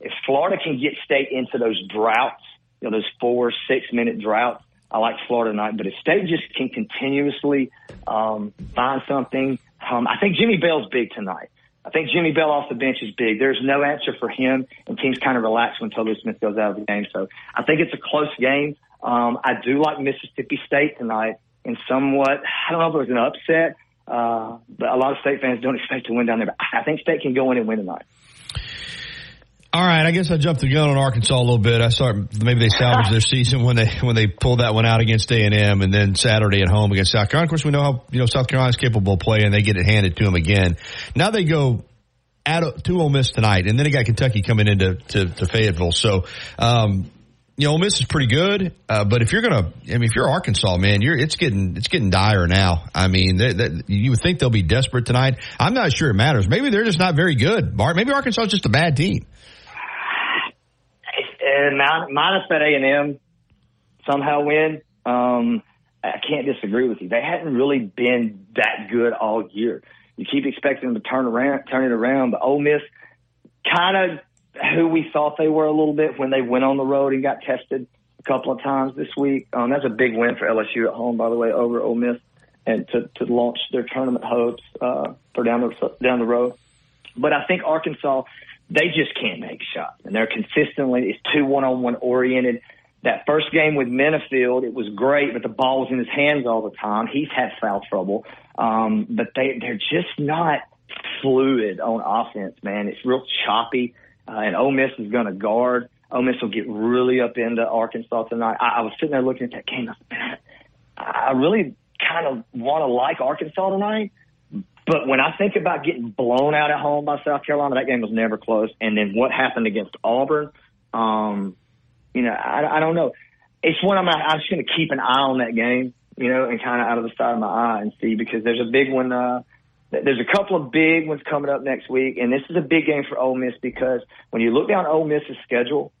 If Florida can get State into those droughts, you know, those four, six minute droughts, I like Florida tonight. But if State just can continuously um, find something, um, I think Jimmy Bell's big tonight. I think Jimmy Bell off the bench is big. There's no answer for him, and teams kind of relax when Tolu Smith goes out of the game. So I think it's a close game. Um, I do like Mississippi State tonight and somewhat, I don't know if it was an upset, uh, but a lot of state fans don't expect to win down there. But I think state can go in and win tonight. All right, I guess I jumped the gun on Arkansas a little bit. I thought maybe they salvaged their season when they when they pulled that one out against A and M, and then Saturday at home against South Carolina. Of course, we know how you know South Carolina's capable of playing. They get it handed to them again. Now they go at to Ole Miss tonight, and then they got Kentucky coming into to, to Fayetteville. So, um, you know, Ole Miss is pretty good, uh, but if you're gonna, I mean, if you're Arkansas, man, you're it's getting it's getting dire now. I mean, they, they, you would think they'll be desperate tonight. I'm not sure it matters. Maybe they're just not very good. Maybe Arkansas is just a bad team. And minus that A and M somehow win. Um, I can't disagree with you. They hadn't really been that good all year. You keep expecting them to turn around, turn it around, but Ole Miss kind of who we thought they were a little bit when they went on the road and got tested a couple of times this week. Um, that's a big win for LSU at home, by the way, over Ole Miss, and to, to launch their tournament hopes uh, for down the down the road. But I think Arkansas, they just can't make shots, and they're consistently it's two one on one oriented. That first game with Menifield, it was great, but the ball was in his hands all the time. He's had foul trouble, um, but they they're just not fluid on offense, man. It's real choppy, uh, and Ole Miss is going to guard. Ole Miss will get really up into Arkansas tonight. I, I was sitting there looking at that game. I, I really kind of want to like Arkansas tonight, but when I think about getting blown out at home by South Carolina, that game was never close. And then what happened against Auburn? Um, you know, I, I don't know. It's one my. I'm just going to keep an eye on that game, you know, and kind of out of the side of my eye and see because there's a big one. Uh, there's a couple of big ones coming up next week, and this is a big game for Ole Miss because when you look down Ole Miss's schedule,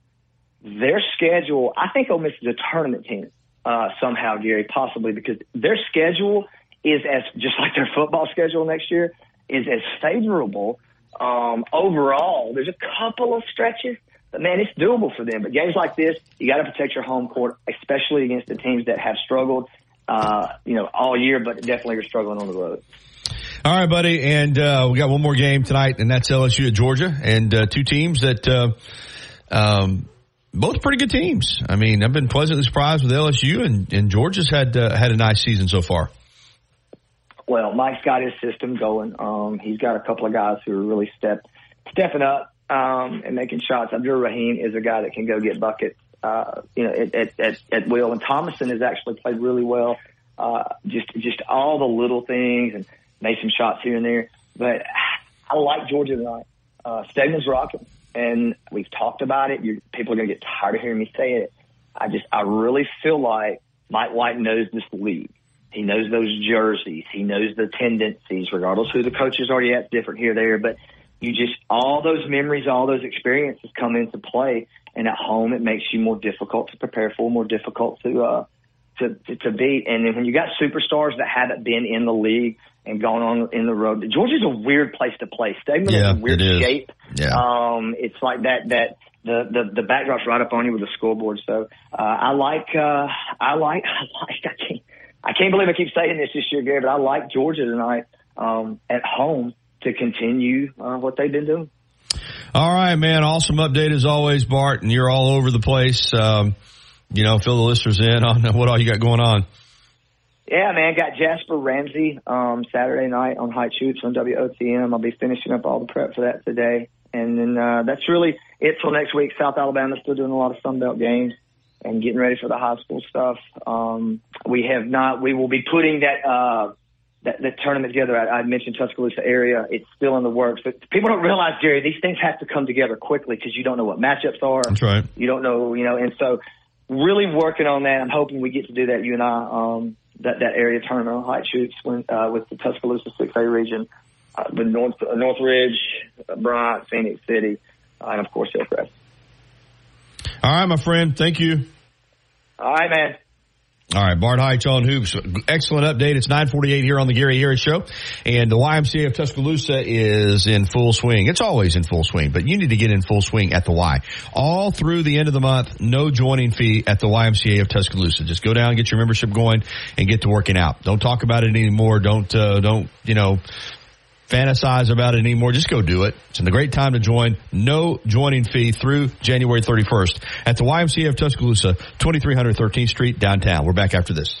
their schedule, I think Ole Miss is a tournament team uh, somehow, Gary, possibly because their schedule is as just like their football schedule next year is as favorable um, overall. There's a couple of stretches but man, it's doable for them. But games like this, you got to protect your home court, especially against the teams that have struggled, uh, you know, all year, but definitely are struggling on the road. All right, buddy, and uh, we got one more game tonight, and that's LSU at Georgia, and uh, two teams that, uh, um, both pretty good teams. I mean, I've been pleasantly surprised with LSU, and, and Georgia's had uh, had a nice season so far. Well, Mike's got his system going. Um, he's got a couple of guys who are really step stepping up um, and making shots. Abdur-Rahim is a guy that can go get buckets, uh, you know, at, at, at, at will. And Thomasson has actually played really well. Uh, just, just all the little things and made some shots here and there. But I like Georgia tonight. Uh, Stegeman's rocking and we've talked about it. You're, people are going to get tired of hearing me say it. I just, I really feel like Mike White knows this league. He knows those jerseys. He knows the tendencies, regardless who the coaches are. already at, different here, there. But you just all those memories, all those experiences come into play, and at home it makes you more difficult to prepare for, more difficult to uh, to, to to beat. And then when you got superstars that haven't been in the league and gone on in the road, Georgia's a weird place to play. Stegeman yeah, is a weird is. shape. Yeah. Um, it's like that that the, the the backdrop's right up on you with the scoreboard. So uh, I like uh, I like I like I can't I can't believe I keep saying this this year, Gary, but I like Georgia tonight um, at home to continue uh, what they've been doing. All right, man. Awesome update as always, Bart, and you're all over the place. Um, you know, fill the listeners in on what all you got going on. Yeah, man. Got Jasper Ramsey um, Saturday night on High Shoots on WOTM. I'll be finishing up all the prep for that today, and then uh, that's really it till next week. South Alabama's still doing a lot of Sun Belt games and getting ready for the high school stuff. Um, we have not. We will be putting that. Uh, that, that tournament together. I, I mentioned Tuscaloosa area. It's still in the works, but people don't realize, Jerry, these things have to come together quickly because you don't know what matchups are. That's right. You don't know, you know, and so really working on that. I'm hoping we get to do that. You and I, um, that that area tournament on height shoots when, uh, with the Tuscaloosa 6A region, uh, with North Northridge, Bryant, Phenix City, uh, and of course Hillcrest. All right, my friend. Thank you. All right, man. All right, Bart Heitch on hoops. Excellent update. It's 948 here on the Gary Harris Show. And the YMCA of Tuscaloosa is in full swing. It's always in full swing, but you need to get in full swing at the Y. All through the end of the month, no joining fee at the YMCA of Tuscaloosa. Just go down, get your membership going, and get to working out. Don't talk about it anymore. Don't, uh, don't, you know, fantasize about it anymore. Just go do it. It's a great time to join. No joining fee through January 31st at the YMCA of Tuscaloosa, 2313th Street, downtown. We're back after this.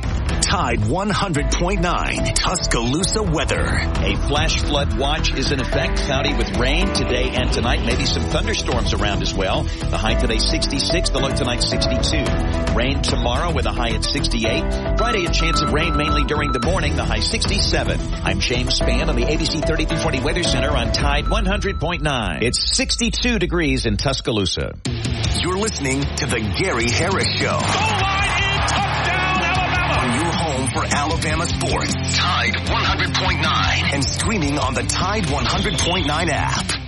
Tide 100.9 Tuscaloosa weather. A flash flood watch is in effect. Cloudy with rain today and tonight. Maybe some thunderstorms around as well. The high today 66. The low tonight 62. Rain tomorrow with a high at 68. Friday a chance of rain mainly during the morning. The high 67. I'm James Spann on the ABC 3320 Weather Center on Tide 100.9. It's 62 degrees in Tuscaloosa. You're listening to the Gary Harris Show. Home for Alabama sports. Tide 100.9 and streaming on the Tide 100.9 app.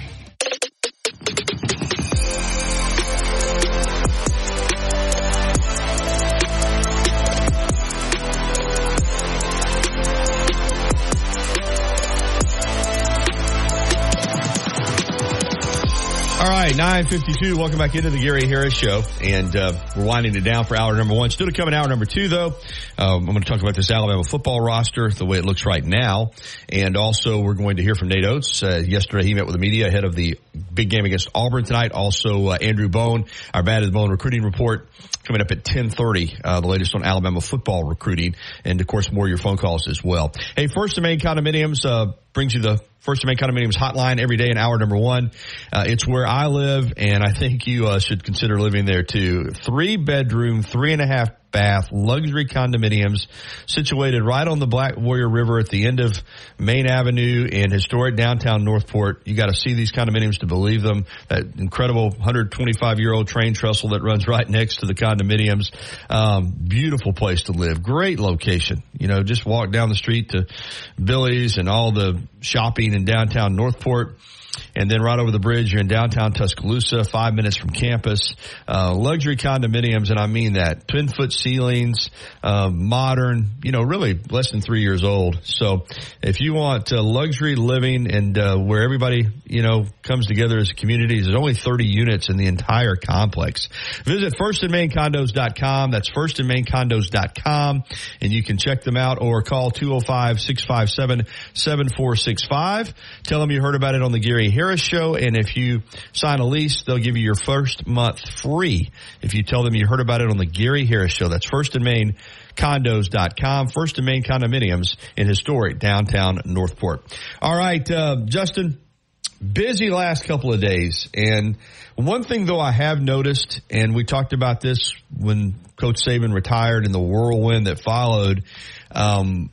All right, 952. Welcome back into the Gary Harris Show. And uh, we're winding it down for hour number one. Still to come in hour number two, though. Um, I'm going to talk about this Alabama football roster, the way it looks right now. And also, we're going to hear from Nate Oats. Uh, yesterday, he met with the media ahead of the big game against Auburn tonight. Also, uh, Andrew Bone, our Bad as Bone recruiting report coming up at 1030, uh, the latest on Alabama football recruiting. And, of course, more of your phone calls as well. Hey, First and Main Condominiums uh, brings you the First and Main Condominiums hotline every day in hour number one. Uh, it's where I live, and I think you uh, should consider living there too. Three bedroom, three and a half bath luxury condominiums situated right on the Black Warrior River at the end of Main Avenue in historic downtown Northport. You got to see these condominiums to believe them. That incredible 125 year old train trestle that runs right next to the condominiums. Um, beautiful place to live. Great location. You know, just walk down the street to Billy's and all the shopping in downtown Northport. And then right over the bridge, you're in downtown Tuscaloosa, five minutes from campus. Uh, luxury condominiums, and I mean that. Twin foot ceilings, uh, modern, you know, really less than three years old. So if you want uh, luxury living and uh, where everybody, you know, comes together as a community, there's only 30 units in the entire complex. Visit firstandmaincondos.com. That's firstandmaincondos.com, and you can check them out or call 205-657-7465. Tell them you heard about it on the Gary Harris Harris show, and if you sign a lease, they'll give you your first month free if you tell them you heard about it on the Gary Harris Show. That's First and Main condos.com, First and Main condominiums in historic downtown Northport. All right, uh, Justin, busy last couple of days. And one thing though I have noticed, and we talked about this when Coach Saban retired and the whirlwind that followed, um,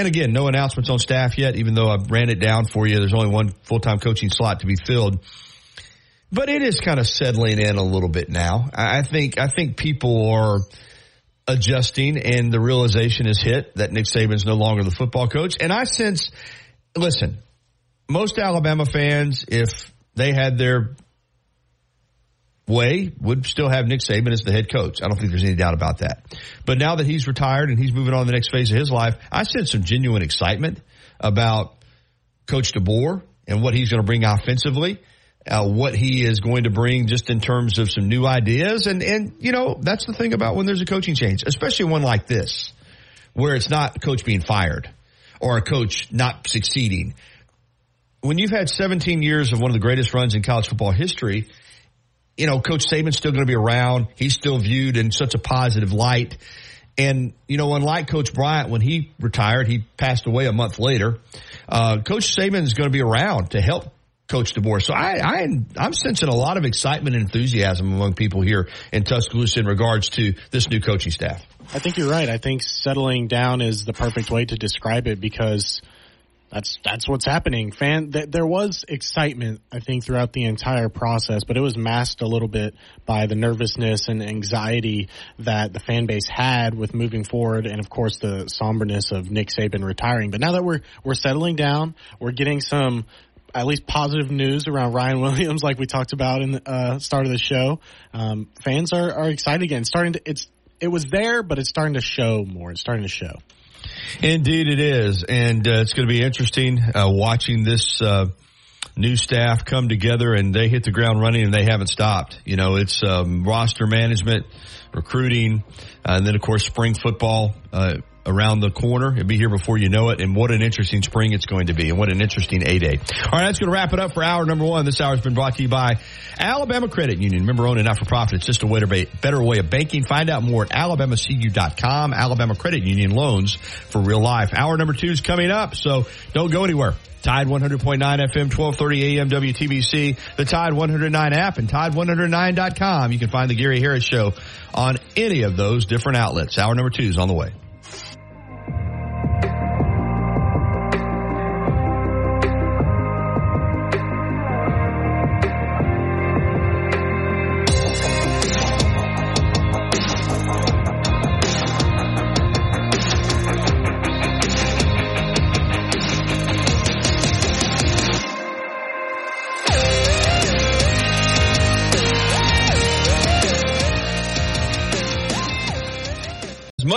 and again, no announcements on staff yet, even though I ran it down for you. There's only one full-time coaching slot to be filled. But it is kind of settling in a little bit now. I think, I think people are adjusting and the realization is hit that Nick Saban's no longer the football coach. And I sense, listen, most Alabama fans, if they had their way, would still have Nick Saban as the head coach. I don't think there's any doubt about that. But now that he's retired and he's moving on to the next phase of his life, I sense some genuine excitement about Coach DeBoer and what he's going to bring offensively. Uh, what he is going to bring just in terms of some new ideas. And, and, you know, that's the thing about when there's a coaching change, especially one like this, where it's not a coach being fired or a coach not succeeding. When you've had 17 years of one of the greatest runs in college football history, you know, Coach Saban's still going to be around. He's still viewed in such a positive light. And, you know, unlike Coach Bryant, when he retired, he passed away a month later. Uh, Coach Saban is going to be around to help Coach DeBoer. So I, I, I'm sensing a lot of excitement and enthusiasm among people here in Tuscaloosa in regards to this new coaching staff. I think you're right. I think settling down is the perfect way to describe it because that's that's what's happening. Fan, th- there was excitement, I think, throughout the entire process, but it was masked a little bit by the nervousness and anxiety that the fan base had with moving forward, and of course the somberness of Nick Saban retiring. But now that we're we're settling down, we're getting some at least positive news around Ryan Williams, like we talked about in the uh, start of the show. Um, fans are, are excited again. Starting to, it's it was there, but it's starting to show more. It's starting to show. Indeed, it is, and uh, it's going to be interesting uh, watching this uh, new staff come together and they hit the ground running and they haven't stopped. You know, it's um, roster management, recruiting, and then of course spring football uh, around the corner. It'll be here before you know it. And what an interesting spring it's going to be and what an interesting A day. All right, that's going to wrap it up for hour number one. This hour has been brought to you by Alabama Credit Union. Member owned and not for profit. It's just a way to better way of banking. Find out more at alabamacu.com. Alabama Credit Union loans for real life. Hour number two is coming up. So don't go anywhere. Tide 100.9 FM, 1230 AM WTBC, the Tide 109 app, and Tide109.com. You can find the Gary Harris Show on any of those different outlets. Hour number two is on the way.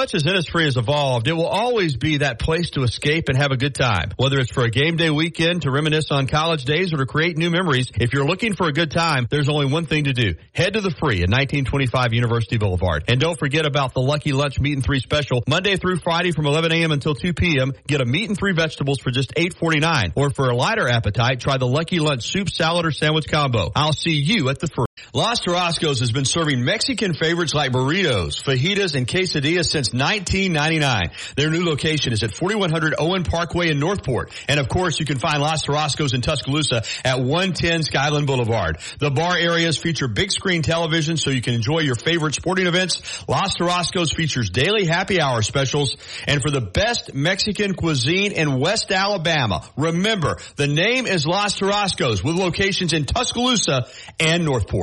Much as Innisfree has evolved, it will always be that place to escape and have a good time. Whether it's for a game day weekend, to reminisce on college days, or to create new memories, if you're looking for a good time, there's only one thing to do. Head to the free at 1925 University Boulevard. And don't forget about the Lucky Lunch Meat and Three special. Monday through Friday from 11 a.m. until 2 p.m. Get a meat and three vegetables for just $8.49. Or for a lighter appetite, try the Lucky Lunch soup, salad, or sandwich combo. I'll see you at the free. Los Tarascos has been serving Mexican favorites like burritos, fajitas, and quesadillas since 1999. Their new location is at 4100 Owen Parkway in Northport. And of course, you can find Los Tarascos in Tuscaloosa at 110 Skyland Boulevard. The bar areas feature big screen television so you can enjoy your favorite sporting events. Los Tarascos features daily happy hour specials. And for the best Mexican cuisine in West Alabama, remember, the name is Los Tarascos with locations in Tuscaloosa and Northport.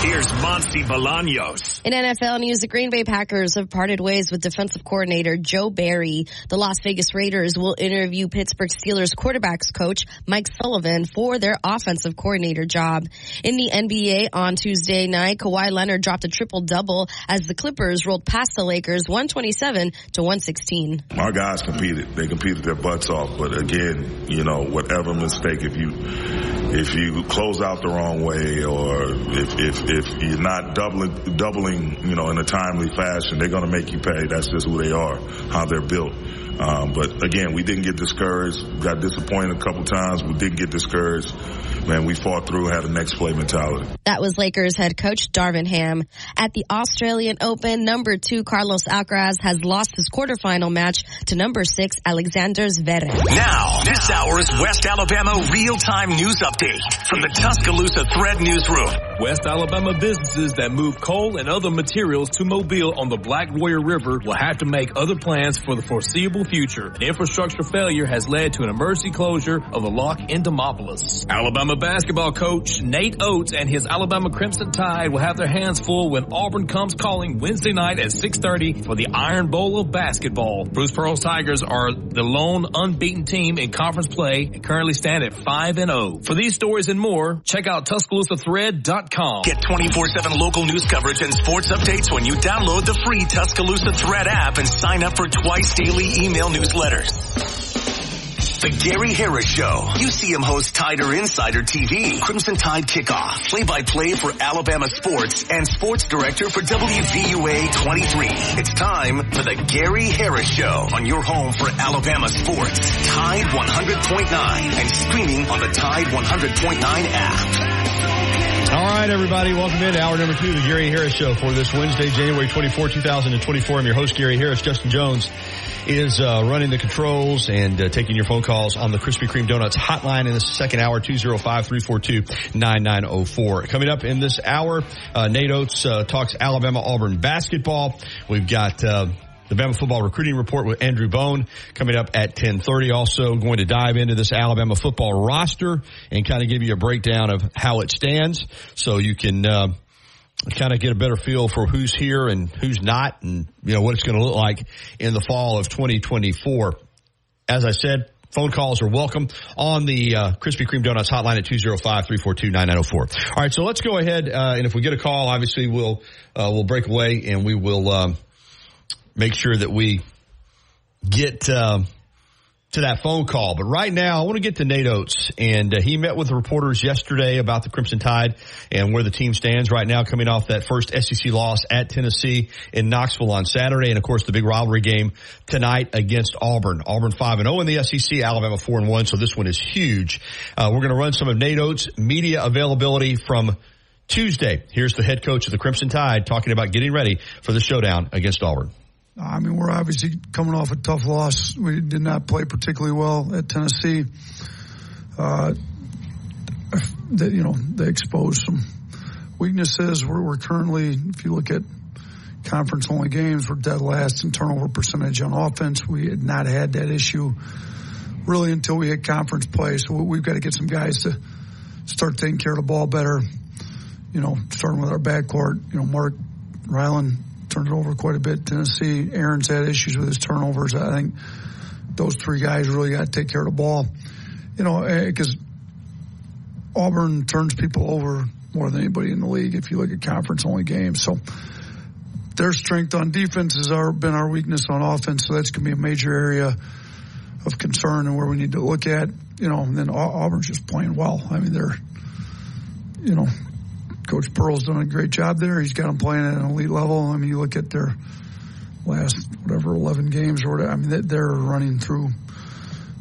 Here's Monty Bolaños. In NFL news, the Green Bay Packers have parted ways with defensive coordinator Joe Barry. The Las Vegas Raiders will interview Pittsburgh Steelers quarterbacks coach Mike Sullivan for their offensive coordinator job. In the NBA on Tuesday night, Kawhi Leonard dropped a triple double as the Clippers rolled past the Lakers 127 to 116. Our guys competed. They competed their butts off. But again, you know, whatever mistake, if you, if you close out the wrong way or if, if, if you're not doubling, doubling, you know, in a timely fashion, they're going to make you pay. That's just who they are, how they're built. Um, but again, we didn't get discouraged. Got disappointed a couple times. We didn't get discouraged. Man, we fought through, had a next play mentality. That was Lakers head coach Darvin Ham. At the Australian Open, number two Carlos Alcaraz has lost his quarterfinal match to number six Alexander Zverev. Now, this hour is West Alabama real-time news update from the Tuscaloosa Thread Newsroom. West Alabama businesses that move coal and other materials to Mobile on the Black Warrior River will have to make other plans for the foreseeable future. Infrastructure failure has led to an emergency closure of the lock in Demopolis. Alabama basketball coach Nate Oats and his Alabama Crimson Tide will have their hands full when Auburn comes calling Wednesday night at 6.30 for the Iron Bowl of basketball. Bruce Pearl's Tigers are the lone unbeaten team in conference play and currently stand at 5 and 0. For these stories and more, check out TuscaloosaThread.com. Get 24-7 local news coverage and sports updates when you download the free Tuscaloosa Thread app and sign up for twice daily email newsletters. The Gary Harris Show. UCM host Tider Insider TV. Crimson Tide Kickoff. Play-by-play for Alabama sports and sports director for WVUA 23. It's time for the Gary Harris Show on your home for Alabama sports. Tide 100.9 and streaming on the Tide 100.9 app. All right, everybody, welcome in to hour number two of the Gary Harris Show for this Wednesday, January 24, 2024. I'm your host, Gary Harris. Justin Jones is uh, running the controls and uh, taking your phone calls on the Krispy Kreme Donuts hotline in the second hour, 205-342-9904. Coming up in this hour, uh, Nate Oats uh, talks Alabama-Auburn basketball. We've got uh, the Bama football recruiting report with Andrew Bone coming up at 1030. Also going to dive into this Alabama football roster and kind of give you a breakdown of how it stands so you can, uh, kind of get a better feel for who's here and who's not and, you know, what it's going to look like in the fall of 2024. As I said, phone calls are welcome on the uh, Krispy Kreme Donuts hotline at 205-342-9904. All right, so let's go ahead, uh, and if we get a call, obviously we'll, uh, we'll break away and we will, um, make sure that we get, um, to that phone call. But right now, I want to get to Nate Oats. and uh, he met with reporters yesterday about the Crimson Tide and where the team stands right now, coming off that first SEC loss at Tennessee in Knoxville on Saturday, and of course the big rivalry game tonight against Auburn. Auburn five and zero in the SEC, Alabama four and one, so this one is huge. Uh, we're going to run some of Nate Oats' media availability from. Tuesday, here's the head coach of the Crimson Tide talking about getting ready for the showdown against Auburn. I mean, we're obviously coming off a tough loss. We did not play particularly well at Tennessee. Uh, that you know, they exposed some weaknesses. We're, we're currently, if you look at conference only games, we're dead last in turnover percentage on offense. We had not had that issue really until we hit conference play. So we've got to get some guys to start taking care of the ball better. You know, starting with our backcourt. You know, Mark Rylan turned it over quite a bit. Tennessee, Aaron's had issues with his turnovers. I think those three guys really got to take care of the ball. You know, because eh, Auburn turns people over more than anybody in the league if you look at conference only games. So their strength on defense has our, been our weakness on offense. So that's going to be a major area of concern and where we need to look at. You know, and then Auburn's just playing well. I mean, they're, you know, Coach Pearl's done a great job there. He's got them playing at an elite level. I mean, you look at their last whatever 11 games or whatever. I mean, they're running through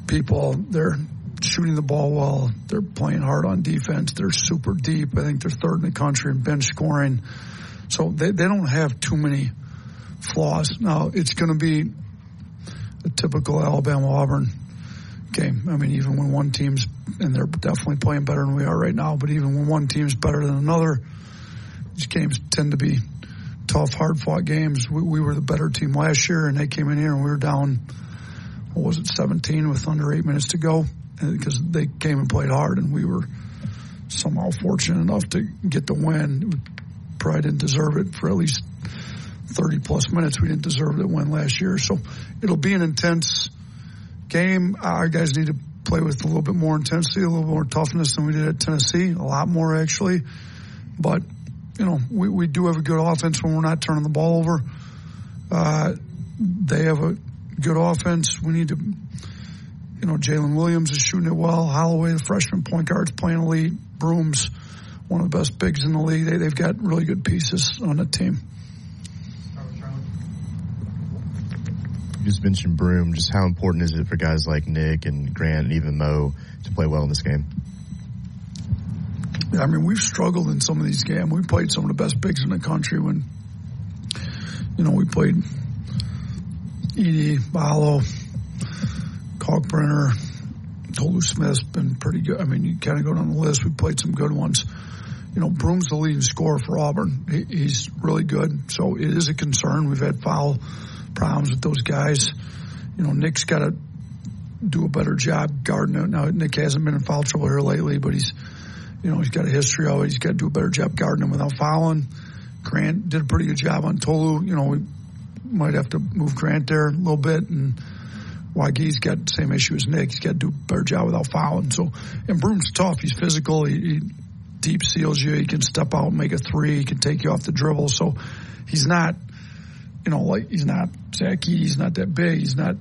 people. They're shooting the ball well. They're playing hard on defense. They're super deep. I think they're third in the country in bench scoring. So they, they don't have too many flaws. Now it's going to be a typical Alabama Auburn game. I mean, even when one team's and they're definitely playing better than we are right now, but even when one team's better than another, these games tend to be tough, hard fought games. We, we were the better team last year, and they came in here and we were down. What was it, 17 with under eight minutes to go? Because they came and played hard, and we were somehow fortunate enough to get the win. We probably didn't deserve it for at least 30 plus minutes. We didn't deserve the win last year. So it'll be an intense game. Our guys need to play with a little bit more intensity, a little more toughness than we did at Tennessee, a lot more actually. But, you know, we, we do have a good offense when we're not turning the ball over. Uh, they have a good offense. We need to, you know, Jaylin Williams is shooting it well. Holloway, the freshman point guard, is playing elite. Broome's, one of the best bigs in the league. They, they've got really good pieces on the team. Just mentioned Broome. Just how important is it for guys like Nick and Grant and even Mo to play well in this game? I mean, we've struggled in some of these games. We played some of the best bigs in the country when, you know, we played Edey, Ballo, Kalkbrenner, Tolu Smith's been pretty good. I mean, you kind of go down the list. We played some good ones. You know, Broome's the leading scorer for Auburn. He, he's really good. So it is a concern. We've had foul problems with those guys. You know, Nick's got to do a better job guarding. Now, Nick hasn't been in foul trouble here lately, but he's, you know, he's got a history of it. He's got to do a better job guarding him without fouling. Grant did a pretty good job on Tolu. You know, we might have to move Grant there a little bit. And Wague's got the same issue as Nick. He's got to do a better job without fouling. So, and Broome's tough. He's physical. He, he deep seals you. He can step out and make a three. He can take you off the dribble. So he's not – you know, like he's not Zaki, he's not that big, he's not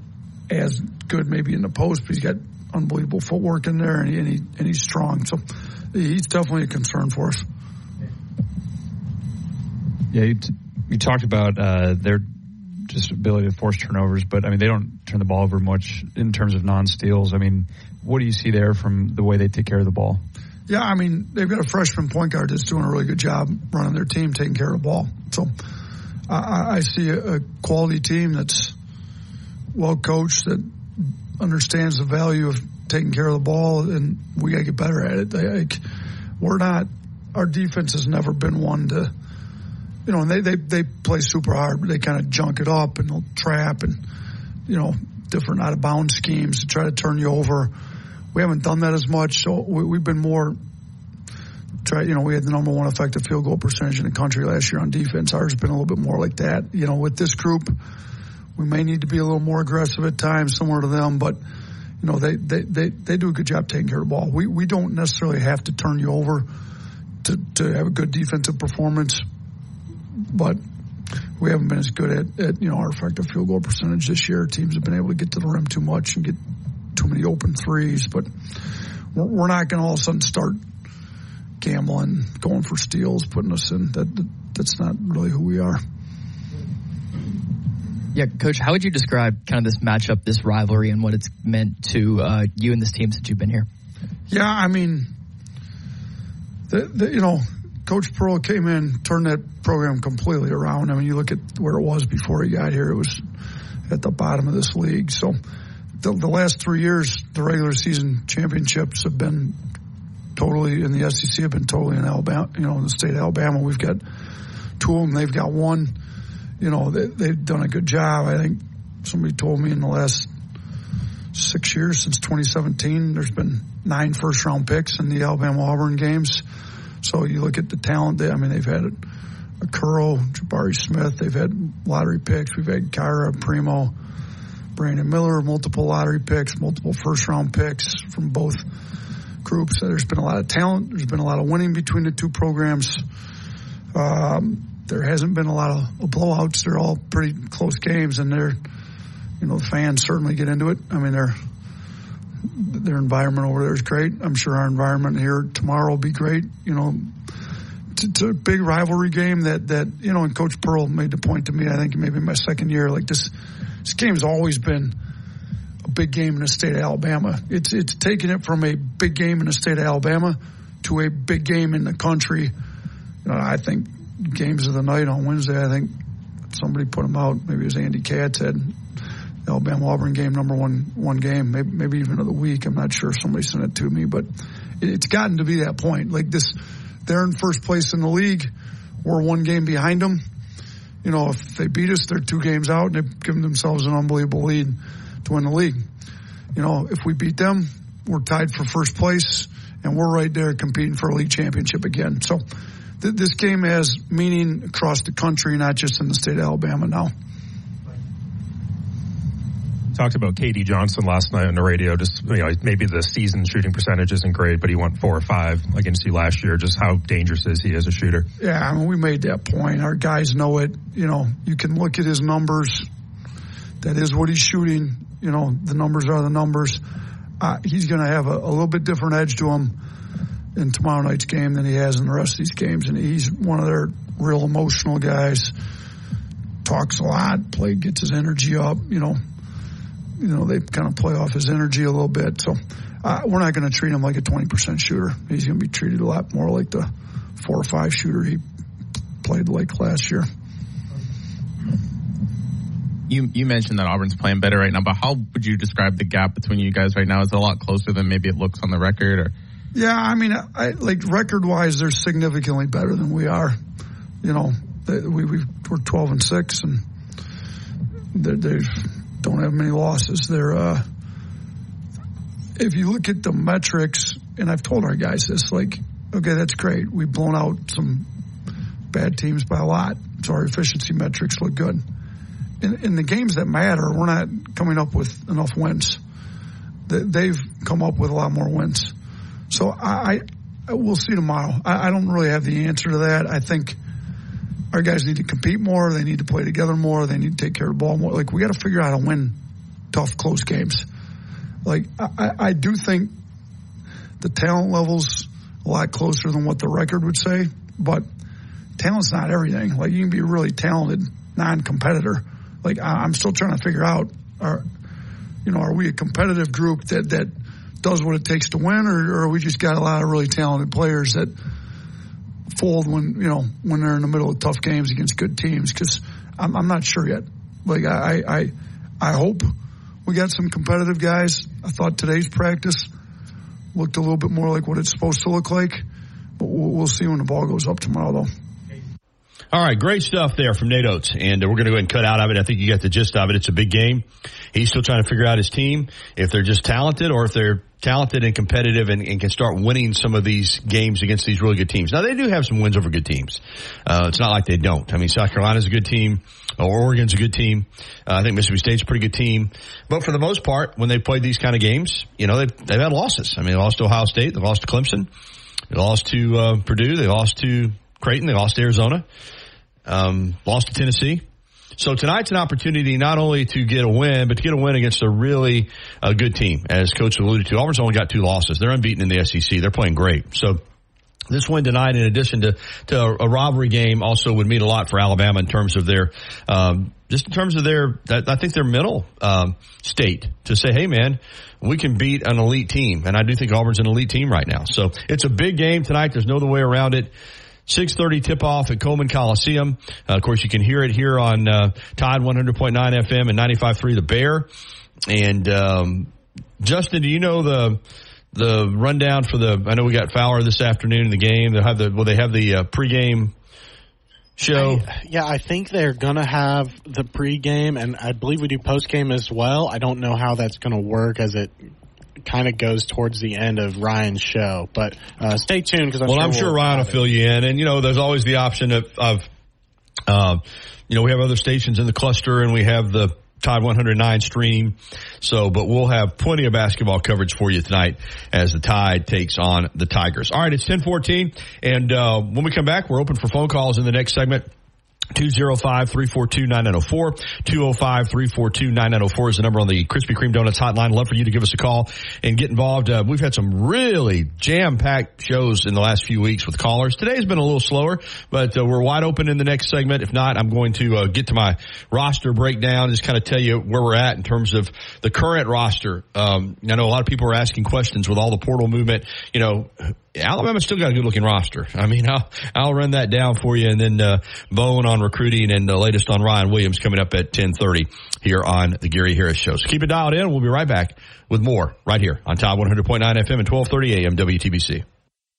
as good maybe in the post, but he's got unbelievable footwork in there, and, he, and, he, and he's strong. So he's definitely a concern for us. Yeah, you, t- you talked about uh, their just ability to force turnovers, but I mean they don't turn the ball over much in terms of non-steals. I mean, what do you see there from the way they take care of the ball? Yeah, I mean they've got a freshman point guard that's doing a really good job running their team, taking care of the ball. So I, I see a, a quality team that's well coached that understands the value of taking care of the ball, and we got to get better at it. Like, we're not. Our defense has never been one to, you know, and they they they play super hard, but they kind of junk it up and they'll trap and, you know, different out of bounds schemes to try to turn you over. We haven't done that as much, so we, we've been more try, you know, we had the number one effective field goal percentage in the country last year on defense. Ours has been a little bit more like that. You know, with this group, we may need to be a little more aggressive at times, similar to them, but you know, they, they, they, they do a good job taking care of the ball. We, we don't necessarily have to turn you over to, to have a good defensive performance, but we haven't been as good at, at, you know, our effective field goal percentage this year. Teams have been able to get to the rim too much and get too many open threes, but we're not going to all of a sudden start gambling, going for steals, putting us in. That, that that's not really who we are. Yeah, coach, how would you describe kind of this matchup, this rivalry, and what it's meant to uh, you and this team since you've been here? Yeah, I mean, the, the, you know, Coach Pearl came in, turned that program completely around. I mean, you look at where it was before he got here; it was at the bottom of this league. So, the, the last three years, the regular season championships have been totally in the SEC have been totally in Alabama, you know, in the state of Alabama. We've got two of them. They've got one. You know, they, they've done a good job. I think somebody told me in the last six years since 2017, there's been nine first round picks in the Alabama Auburn games. So you look at the talent. They, I mean, they've had a, a Curl, Jabari Smith. They've had lottery picks. We've had Kyra Primo, Brandon Miller, multiple lottery picks, multiple first round picks from both groups. There's been a lot of talent. There's been a lot of winning between the two programs. Um, there hasn't been a lot of blowouts. They're all pretty close games, and they're, you know, the fans certainly get into it. I mean, their their environment over there is great. I'm sure our environment here tomorrow will be great. You know, it's a big rivalry game that that you know. And Coach Pearl made the point to me. I think maybe my second year, like this, this game's always been big game in the state of Alabama. It's it's taking it from a big game in the state of Alabama to a big game in the country. Know, I think games of the night on Wednesday. I think somebody put them out. Maybe it was Andy Katz said Alabama Auburn game number one one game. Maybe maybe even of the week. I'm not sure. Somebody sent it to me, but it's gotten to be that point. Like this, they're in first place in the league. We're one game behind them. You know, if they beat us, they're two games out, and they've given themselves an unbelievable lead to win the league. You know, if we beat them, we're tied for first place, and we're right there competing for a league championship again. So th- this game has meaning across the country, not just in the state of Alabama now. Talked about KD Johnson last night on the radio. Just you know, maybe the season shooting percentage isn't great, but he went four or five against you last year. Just how dangerous is he as a shooter? Yeah, I mean, we made that point. Our guys know it. You know, you can look at his numbers. That is what he's shooting. You know, the numbers are the numbers. Uh, he's going to have a, a little bit different edge to him in tomorrow night's game than he has in the rest of these games. And he's one of their real emotional guys. Talks a lot, play, gets his energy up. You know, you know they kind of play off his energy a little bit. So uh, we're not going to treat him like a 20% shooter. He's going to be treated a lot more like the four or five shooter he played like last year. You you mentioned that Auburn's playing better right now, but how would you describe the gap between you guys right now? Is it a lot closer than maybe it looks on the record? Or yeah, I mean, I, like record wise, they're significantly better than we are. You know, they, we we we're 12 and six, and they they don't have many losses. They're uh, if you look at the metrics, and I've told our guys this, like, okay, that's great. We've blown out some bad teams by a lot, so our efficiency metrics look good in, in, the games that matter, we're not coming up with enough wins. They've come up with a lot more wins. So I, I we'll see tomorrow. I, I, don't really have the answer to that. I think our guys need to compete more. They need to play together more. They need to take care of the ball more. Like we got to figure out how to win tough, close games. Like I, I do think the talent level's a lot closer than what the record would say, but talent's not everything. Like you can be really talented non-competitor like I'm still trying to figure out are you know are we a competitive group that that does what it takes to win or, or we just got a lot of really talented players that fold when you know when they're in the middle of tough games against good teams? Because I'm, I'm not sure yet. Like I, I I hope we got some competitive guys. I thought today's practice looked a little bit more like what it's supposed to look like but we'll, we'll see when the ball goes up tomorrow though All right, great stuff there from Nate Oats, and we're going to go ahead and cut out of it. I think you got the gist of it. It's a big game. He's still trying to figure out his team if they're just talented or if they're talented and competitive and, and can start winning some of these games against these really good teams. Now they do have some wins over good teams. Uh, it's not like they don't. I mean, South Carolina's a good team. Oregon's a good team. Uh, I think Mississippi State's a pretty good team. But for the most part, when they played these kind of games, you know, they've, they've had losses. I mean, they lost to Ohio State. They lost to Clemson. They lost to uh, Purdue. They lost to Creighton. They lost to Arizona. Um, lost to Tennessee. So tonight's an opportunity not only to get a win, but to get a win against a really uh, good team. As Coach alluded to, Auburn's only got two losses. They're unbeaten in the SEC. They're playing great. So this win tonight, in addition to, to a robbery game, also would mean a lot for Alabama in terms of their, um, just in terms of their, I think their mental um, state to say, hey man, we can beat an elite team, and I do think Auburn's an elite team right now. So it's a big game tonight. There's no other way around it. 6.30 tip-off at Coleman Coliseum. Uh, of course, you can hear it here on uh, Tide 100.9 FM and 95.3 The Bear. And um, Justin, do you know the the rundown for the? I know we got Fowler this afternoon in the game. They have the well, they have the uh, pregame show. I, yeah, I think they're gonna have the pregame, and I believe we do postgame as well. I don't know how that's gonna work as it kind of goes towards the end of Ryan's show. But uh, stay tuned because well, sure I'm sure we'll Ryan will fill you in, and you know, there's always the option of, of uh, you know, we have other stations in the cluster, and we have the Tide 109 stream. So, but we'll have plenty of basketball coverage for you tonight as the Tide takes on the Tigers. All right, it's 1014, and uh, when we come back, we're open for phone calls in the next segment. 205-342-9904. 205-342-9904 is the number on the Krispy Kreme Donuts hotline. Love for you to give us a call and get involved. Uh, we've had some really jam-packed shows in the last few weeks with callers. Today's been a little slower, but uh, we're wide open in the next segment. If not, I'm going to uh, get to my roster breakdown, just kind of tell you where we're at in terms of the current roster. Um, I know a lot of people are asking questions with all the portal movement. You know, Alabama's still got a good looking roster. I mean, I'll, I'll run that down for you and then, uh, Bone on recruiting and the latest on Ryan Williams coming up at 1030 here on the Gary Harris show. So keep it dialed in. We'll be right back with more right here on Top 100.9 FM and 1230 AM WTBC.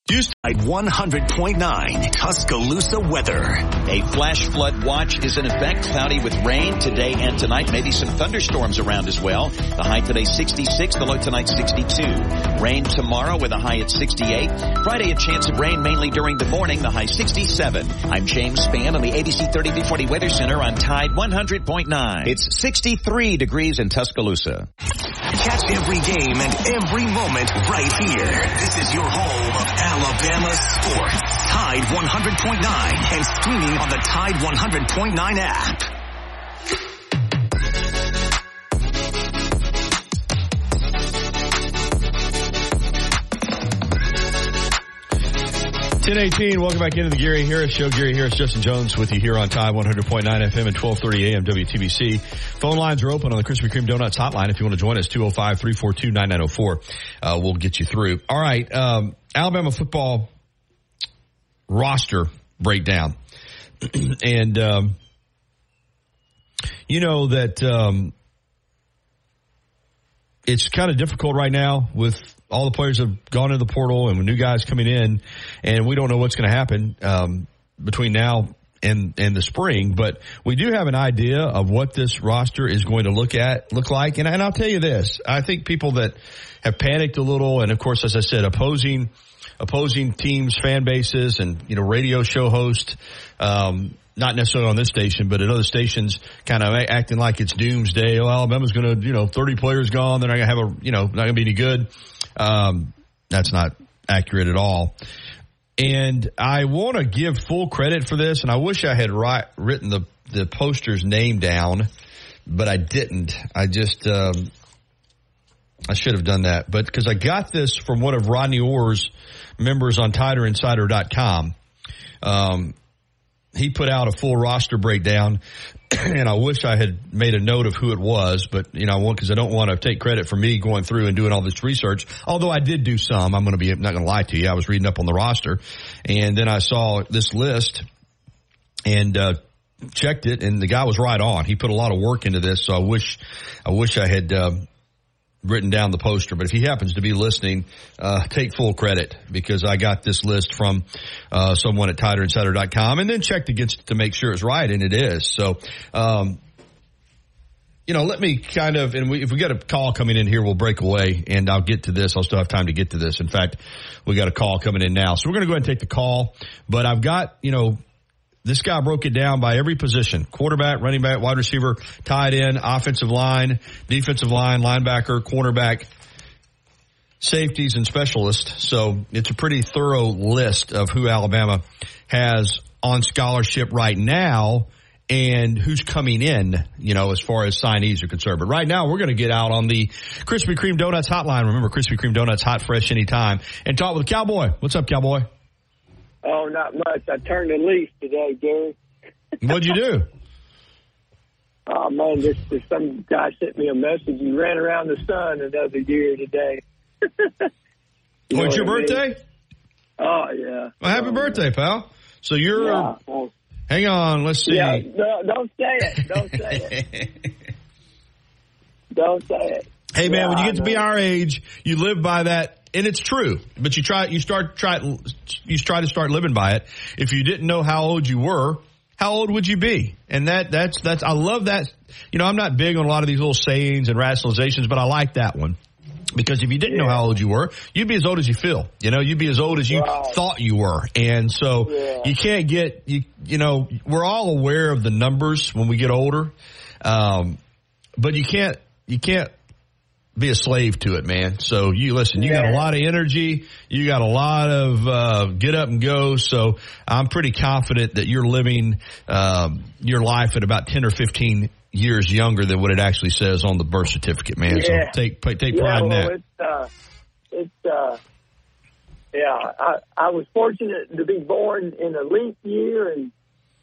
At 100.9 Tuscaloosa weather. A flash flood watch is in effect. Cloudy with rain today and tonight. Maybe some thunderstorms around as well. The high today 66, the low tonight 62. Rain tomorrow with a high at 68. Friday a chance of rain mainly during the morning, the high 67. I'm James Spann on the ABC 3340 Weather Center on Tide 100.9. It's 63 degrees in Tuscaloosa. Catch every game and every moment right here. This is your home of Alabama sports. Tide 100.9 and streaming on the Tide 100.9 app. Ten eighteen. Welcome back into the Gary Harris Show. Gary Harris, Justin Jones with you here on Tide 100.9 FM and 1230 AM WTBC. Phone lines are open on the Krispy Kreme Donuts hotline. If you want to join us, 205-342-9904. Uh, we'll get you through. All right. Um, Alabama football roster breakdown. and, um, you know that, um, it's kind of difficult right now with all the players have gone into the portal and new guys coming in, and we don't know what's going to happen um, between now and and the spring. But we do have an idea of what this roster is going to look at look like, and, and I'll tell you this: I think people that have panicked a little, and of course, as I said, opposing opposing teams, fan bases, and you know, radio show hosts. Um, not necessarily on this station, but at other stations, kind of acting like it's doomsday. Oh, Alabama's going to, you know, 30 players gone. They're not going to have a, you know, not going to be any good. Um, that's not accurate at all. And I want to give full credit for this, and I wish I had write, written the the poster's name down, but I didn't. I just um, I should have done that, but because I got this from one of Rodney Orr's members on TiderInsider.com. Um, he put out a full roster breakdown, and I wish I had made a note of who it was, but you know, I want because I don't want to take credit for me going through and doing all this research. Although I did do some, I'm going to be not going to lie to you. I was reading up on the roster, and then I saw this list and uh, checked it, and the guy was right on. He put a lot of work into this, so I wish I wish I had. Uh, written down the poster, but if he happens to be listening, uh, take full credit because I got this list from uh, someone at TiderInsider.com and then checked against it to make sure it's right, and it is. So, um, you know, let me kind of, and we, if we got a call coming in here, we'll break away and I'll get to this. I'll still have time to get to this. In fact, we got a call coming in now. So we're going to go ahead and take the call, but I've got, you know, this guy broke it down by every position. Quarterback, running back, wide receiver, tight end, offensive line, defensive line, linebacker, cornerback, safeties, and specialists. So it's a pretty thorough list of who Alabama has on scholarship right now and who's coming in, you know, as far as signees are concerned. But right now, we're going to get out on the Krispy Kreme Donuts hotline. Remember, Krispy Kreme Donuts, hot, fresh, anytime. And talk with Cowboy. What's up, Cowboy? Oh, not much. I turned the leaf today, Gary. What'd you do? Oh man, this, this some guy sent me a message. He ran around the sun another year today. You oh, it's your I mean? birthday? Oh yeah. Well, happy oh, birthday, pal. So you're, Yeah. Well, hang on, let's see. yeah. No, don't say it. Don't say it. don't say it. Hey man, Yeah, when you get to be our age, you live by that, and it's true. But you try, you start try, you try to start living by it. If you didn't know how old you were, how old would you be? And that that's that's I love that. You know, I'm not big on a lot of these little sayings and rationalizations, but I like that one. Because if you didn't know how old you were, you'd be as old as you feel. You know, you'd be as old as you thought you were. And so you can't get, you, you know, we're all aware of the numbers when we get older. Um, but you can't, you can't be a slave to it, man. So you listen, you got a lot of energy. You got a lot of, uh, get up and go. So I'm pretty confident that you're living, um, your life at about 10 or 15 years younger than what it actually says on the birth certificate, man. Yeah. So take, take yeah, pride in that. it's uh, it's uh, yeah. I I was fortunate to be born in a leap year, and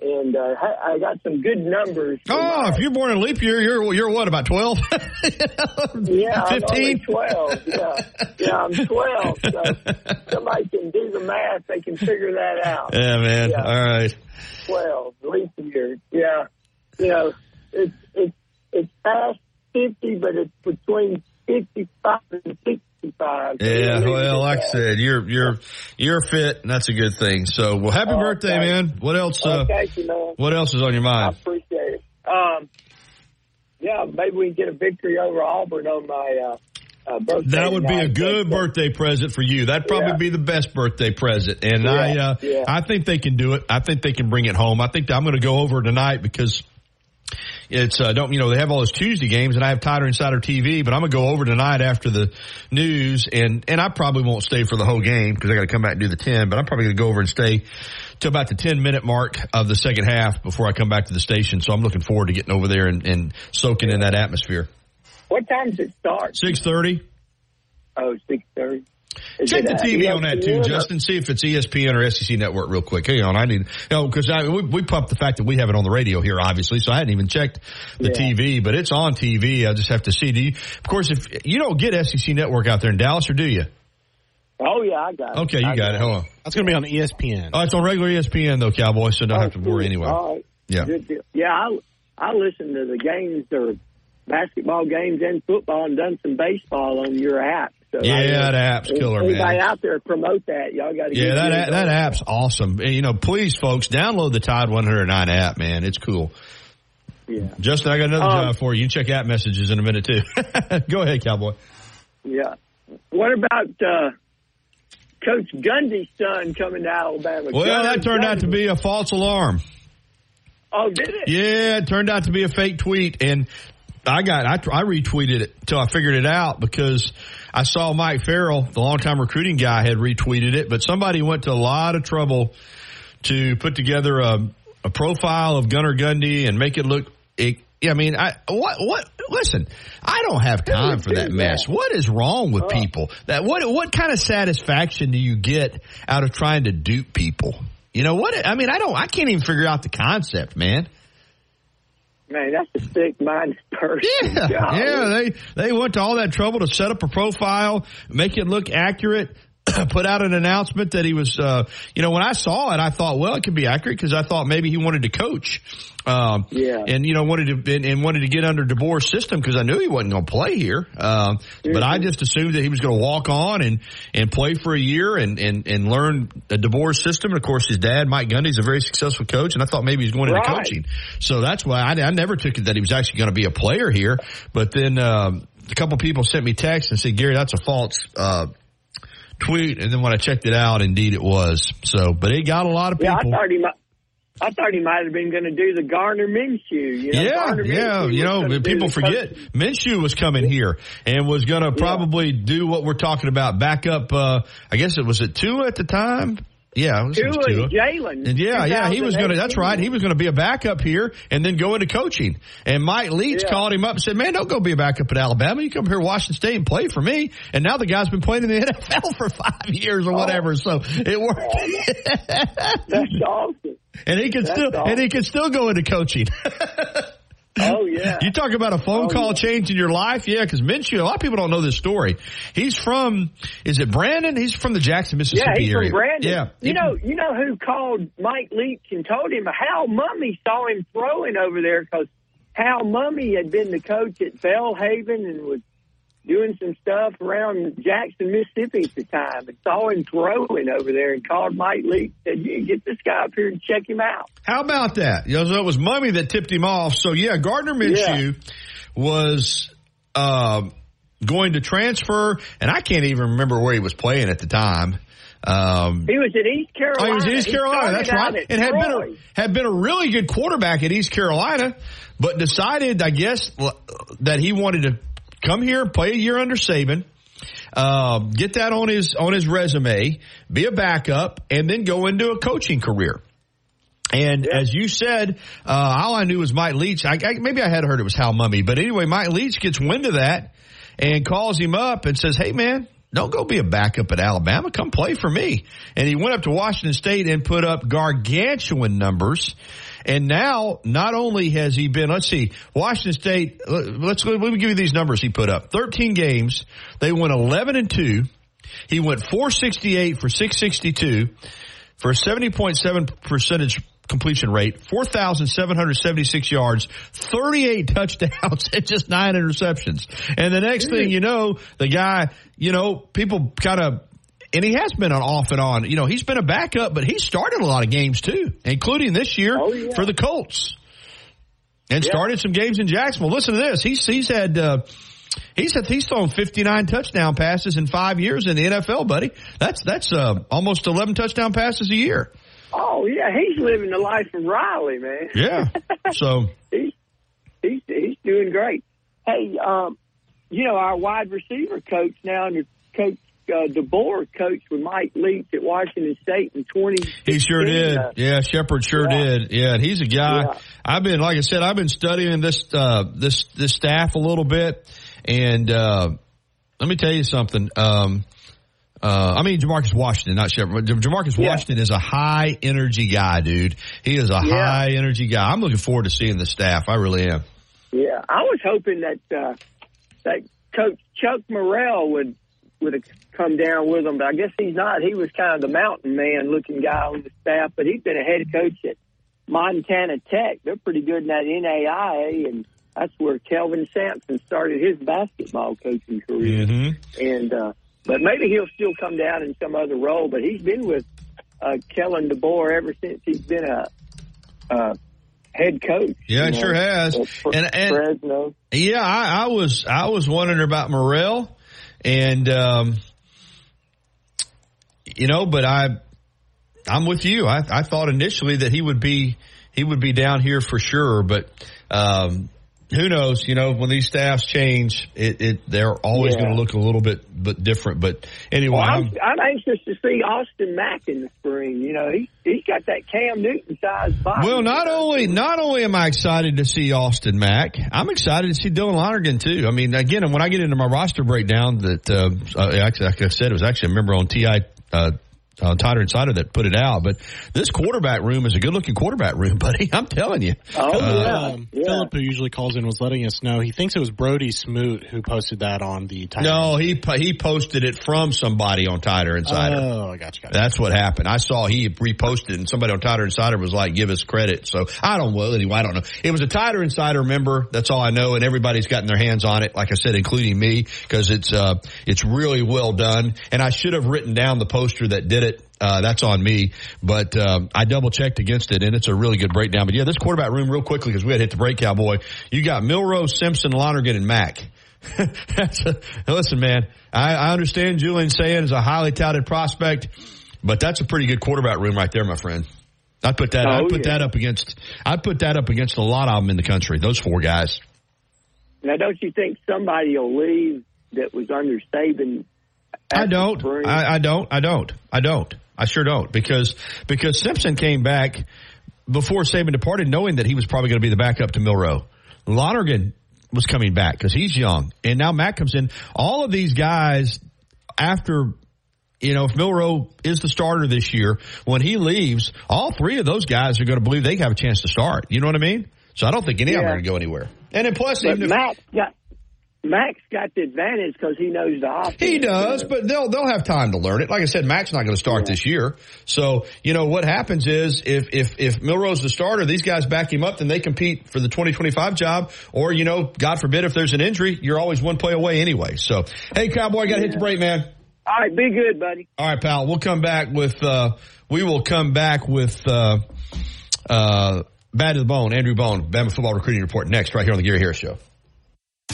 and uh, I got some good numbers. Oh, if you're born in leap year, you're you're what about twelve? Yeah, I'm 15? 12. Yeah, yeah, I'm 12. So somebody can do the math. They can figure that out. Yeah, man. Yeah. All right. 12, leap year. Yeah. You know, it's, it's, it's past 50, but it's between 55 and 65. Yeah, well, like I said, you're you're you're fit, and that's a good thing. So, well, happy birthday, man. What else? Uh, thank you, man. what else is on your mind? I appreciate it. Um, yeah, maybe we can get a victory over Auburn on my, uh, uh, birthday. That would be a good birthday present for you. That'd probably Yeah. be the best birthday present. And I, uh, yeah. I think they can do it. I think they can bring it home. I think I'm going to go over tonight because it's, uh, don't, you know, they have all those Tuesday games and I have Tider Insider TV, but I'm going to go over tonight after the news and, and I probably won't stay for the whole game because I got to come back and do the 10, but I'm probably going to go over and stay to about the 10 minute mark of the second half before I come back to the station. So I'm looking forward to getting over there and, and soaking in that atmosphere. What time does it start? 630. Oh, 6.30. Is Check it, the uh, TV on that too, Justin. See if it's ESPN or SEC Network real quick. Hang on, I need, you know, because we, we pumped the fact that we have it on the radio here, obviously, so I hadn't even checked the TV, but it's on TV. I just have to see. Do you, of course, if you don't get SEC Network out there in Dallas, or do you? Oh, yeah, I got it. Okay, you I got it. Hold on. That's going to be on ESPN. Oh, it's on regular ESPN though, Cowboy, so don't have to worry anyway. All right. Yeah. Yeah, I, I listen to the games or basketball games and football and done some baseball on your app. So Yeah, I, that app's killer, Anybody man. out there promote that? Y'all got to Yeah, get that app- that app's awesome. And, You know, please, folks, download the Tide 109 app, man. It's cool. Yeah. Justin, I got another Um, job for you. You can check app messages in a minute too. Go ahead, Cowboy. Yeah. What about uh, Coach Gundy's son coming to Alabama? Well, Gun- that turned out to be a false alarm. Oh, did it? Yeah, it turned out to be a fake tweet, and I got I, I retweeted it until I figured it out because I saw Mike Farrell, the longtime recruiting guy, had retweeted it, but somebody went to a lot of trouble to put together a, a profile of Gunnar Gundy and make it look. It, I mean, I what what? Listen, I don't have time for that mess. What is wrong with people? That what what kind of satisfaction do you get out of trying to dupe people? You know what? I mean, I don't. I can't even figure out the concept, man. Man, that's a sick-minded person. Yeah, yeah. They they went to all that trouble to set up a profile, make it look accurate. put out an announcement that he was, uh, you know, when I saw it, I thought, well, it could be accurate because I thought maybe he wanted to coach. Um, yeah. and you know wanted to and, and wanted to get under DeBoer's system because I knew he wasn't going to play here. Um, but I just assumed that he was going to walk on and and play for a year and and and learn the DeBoer's system. And of course, his dad, Mike Gundy, is a very successful coach, and I thought maybe he was going into coaching. So that's why I, I never took it that he was actually going to be a player here. But then um, a couple people sent me texts and said, Gary, that's a false. Uh, Tweet and then when I checked it out, indeed it was. So, but it got a lot of Yeah, I people. thought he might. I thought he might have been going to do the Gardner Minshew. You know, yeah, Gardner yeah. Minshew You know, people forget coaching. Minshew was coming here and was going to probably do what we're talking about. Back up. Uh, I guess it was at two at the time. Yeah, it Tua and Jalen. And yeah, yeah, he was going to. That's right. He was going to be a backup here and then go into coaching. And Mike Leach Yeah. called him up and said, "Man, don't go be a backup at Alabama. You come here, to Washington State, and play for me." And now the guy's been playing in the NFL for five years or Oh. whatever. So it worked. Oh, that's awesome. and he can That's still awesome. and he can still go into coaching. Oh yeah. You talk about a phone Oh, call yeah. changing your life, yeah. Because Minshew, a lot of people don't know this story. He's from, is it Brandon? He's from the Jackson, Mississippi Yeah, he's area. from Brandon. Yeah, You know, you know who called Mike Leach and told him Hal Mumme saw him throwing over there because Hal Mumme had been the coach at Belhaven and was doing some stuff around Jackson, Mississippi at the time, and saw him throwing over there and called Mike Leach and said, "You get this guy up here and check him out." How about that? You know, so it was Mumme that tipped him off. So yeah, Gardner Minshew was uh, going to transfer, and I can't even remember where he was playing at the time. Um, He was at East Carolina. Oh, he was at East Carolina. That's right. And had been a had been a really good quarterback at East Carolina, but decided, I guess, that he wanted to come here, play a year under Saban, uh, get that on his on his resume, be a backup, and then go into a coaching career. And as you said, uh, all I knew was Mike Leach. I, I, maybe I had heard it was Hal Mumme, but anyway, Mike Leach gets wind of that and calls him up and says, "Hey, man." Don't go be a backup at Alabama. Come play for me. And he went up to Washington State and put up gargantuan numbers. And now, not only has he been, let's see, Washington State, let's, let me give you these numbers he put up. 13 games. They went 11 and 2. He went 468 for 662 for a 70.7 percentage completion rate, 4,776 yards, 38 touchdowns, and just nine interceptions. And the next thing you know, the guy, you know, people kind of, and he has been on off and on. You know, he's been a backup, but he started a lot of games too, including this year for the Colts. And started some games in Jacksonville. Listen to this. He's he's had uh, he's had, he's thrown 59 touchdown passes in five years in the NFL, buddy. That's that's uh, almost 11 touchdown passes a year. Oh yeah, he's living the life of Riley, man. Yeah. So he's he's he's doing great. Hey, um, you know our wide receiver coach now under Coach uh, DeBoer coached with Mike Leach at Washington State in twenty. he sure did. Uh, Yeah, Shephard sure did. Yeah, he's a guy. Yeah. I've been, like I said, I've been studying this uh, this this staff a little bit, and uh, let me tell you something. Um, uh, I mean, Jamarcus Washington, not Shephard. Jamarcus Washington is a high energy guy, dude. He is a Yeah. high energy guy. I'm looking forward to seeing the staff. I really am. Yeah, I was hoping that uh, that Coach Chuck Morrell would would come down with him, but I guess he's not. He was kind of the mountain man looking guy on the staff, but he's been a head coach at Montana Tech. They're pretty good in that NAIA, and that's where Kelvin Sampson started his basketball coaching career. Mm-hmm. And uh, but maybe he'll still come down in some other role. But he's been with uh, Kalen DeBoer ever since he's been a. Uh, head coach. Yeah, it know, sure has. And- and- Fresno. Yeah, I, I was I was wondering about Morrell, and um, you know, but I I'm with you. I, I thought initially that he would be he would be down here for sure, but um, who knows? You know, when these staffs change, it, it they're always Yeah. going to look a little bit but different. But anyway, Well, I'm, I'm, anxious to see Austin Mack in the spring. You know, he he's got that Cam Newton sized body. Well, not only not only am I excited to see Austin Mack, I'm excited to see Dylan Lonergan too. I mean, again, when I get into my roster breakdown, that uh, actually, like I said, it was actually a member on Ti uh, uh, Tider Insider that put it out. But this quarterback room is a good looking quarterback room, buddy. I'm telling you. Oh, Um, Philip, who usually calls in, was letting us know he thinks it was Brody Smoot who posted that on the Titan. No, he he posted it from somebody on Tider Insider. Oh, I got you. That's what happened. I saw he reposted and somebody on Tider Insider was like, give us credit. So I don't, well, anyway, I don't know. It was a Tider Insider member. That's all I know. And everybody's gotten their hands on it. Like I said, including me, cause it's, uh, it's really well done. And I should have written down the poster that did it. Uh, that's on me, but um, I double checked against it, and it's a really good breakdown. But yeah, this quarterback room, real quickly, because we had hit the break, cowboy. You got Milrose, Simpson, Lonergan, and Mack. A, listen, man. I, I understand Julian Sayin is a highly touted prospect, but that's a pretty good quarterback room right there, my friend. I'd put that. Oh, I'd put yeah. that up against. I'd put that up against a lot of them in the country. Those four guys. Now, don't you think somebody will leave that was under Saban? I don't. I, I don't. I don't. I don't. I sure don't because because Simpson came back before Saban departed, knowing that he was probably going to be the backup to Milroe. Lonergan was coming back because he's young, and now Matt comes in. All of these guys after. You know, if Milroe is the starter this year, when he leaves, all three of those guys are going to believe they have a chance to start. You know what I mean? So I don't think any of them are going to go anywhere. And then plus, But even if, Mack's got Mack's got the advantage because he knows the offense. He does, but they'll they'll have time to learn it. Like I said, Mack's not going to start this year. So you know what happens is if if if Milroe's the starter, these guys back him up, then they compete for the 2025 job. Or you know, God forbid, if there's an injury, you're always one play away anyway. So hey, Cowboy, got to hit the break, man. All right, be good, buddy. All right, pal. We'll come back with uh we will come back with uh uh Bad to the Bone, Andrew Bone, Bama football recruiting report next, right here on the Gary Harris Show.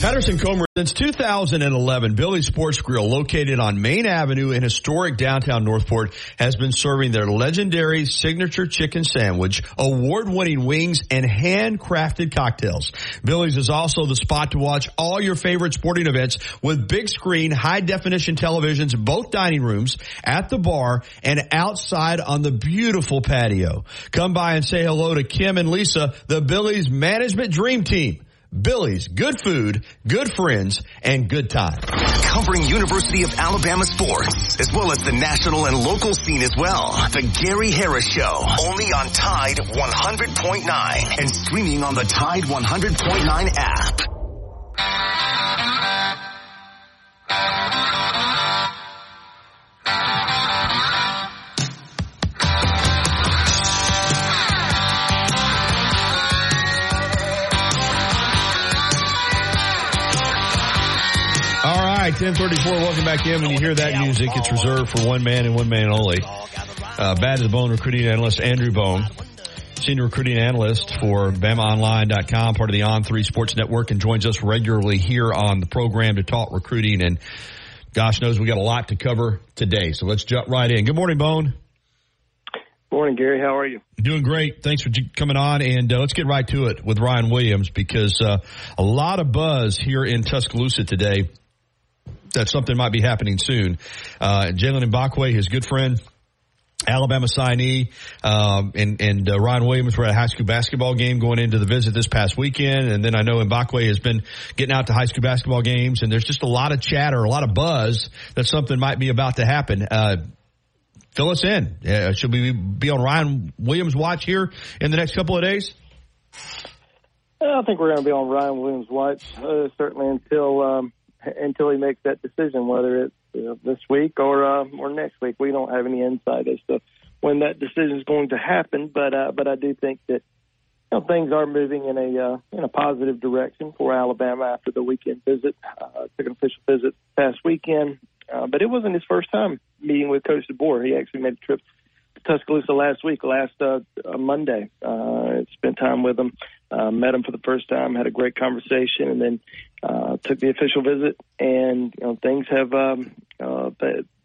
Patterson Comer, since 2011, Billy's Sports Grill, located on Main Avenue in historic downtown Northport, has been serving their legendary signature chicken sandwich, award-winning wings, and handcrafted cocktails. Billy's is also the spot to watch all your favorite sporting events with big screen, high definition televisions, both dining rooms, at the bar, and outside on the beautiful patio. Come by and say hello to Kim and Lisa, the Billy's management dream team. Billy's, good food, good friends, and good time. Covering University of Alabama sports, as well as the national and local scene as well. The Gary Harris Show, only on Tide 100.9 and streaming on the Tide 100.9 app. 1034, welcome back in. When you hear that music, it's reserved for one man and one man only. Uh, Bad to the Bone recruiting analyst Andrew Bone, senior recruiting analyst for BamaOnline.com, part of the On3 Sports Network, and joins us regularly here on the program to talk recruiting. And gosh knows we got a lot to cover today. So let's jump right in. Good morning, Bone. Morning, Gary. How are you? Doing great. Thanks for coming on, and uh, let's get right to it with Ryan Williams because uh, a lot of buzz here in Tuscaloosa today that something might be happening soon. Uh, Jaylen Mbakwe, his good friend, Alabama signee, um, and and uh, Ryan Williams were at a high school basketball game going into the visit this past weekend, and then I know Mbakwe has been getting out to high school basketball games, and there's just a lot of chatter, a lot of buzz that something might be about to happen. Uh, fill us in. Uh, should we be on Ryan Williams' watch here in the next couple of days? I think we're going to be on Ryan Williams' watch uh, certainly until um, until he makes that decision, whether it's you know, this week or uh, or next week. We don't have any insight as to when that decision is going to happen, but uh, but I do think that you know, things are moving in a uh, in a positive direction for Alabama after the weekend visit. Uh, took an official visit past weekend, uh, but it wasn't his first time meeting with Coach DeBoer. He actually made a trip to Tuscaloosa last week, last uh, uh, Monday. Uh, spent time with him, uh, met him for the first time, had a great conversation, and then uh, took the official visit. And you know, things have um, uh,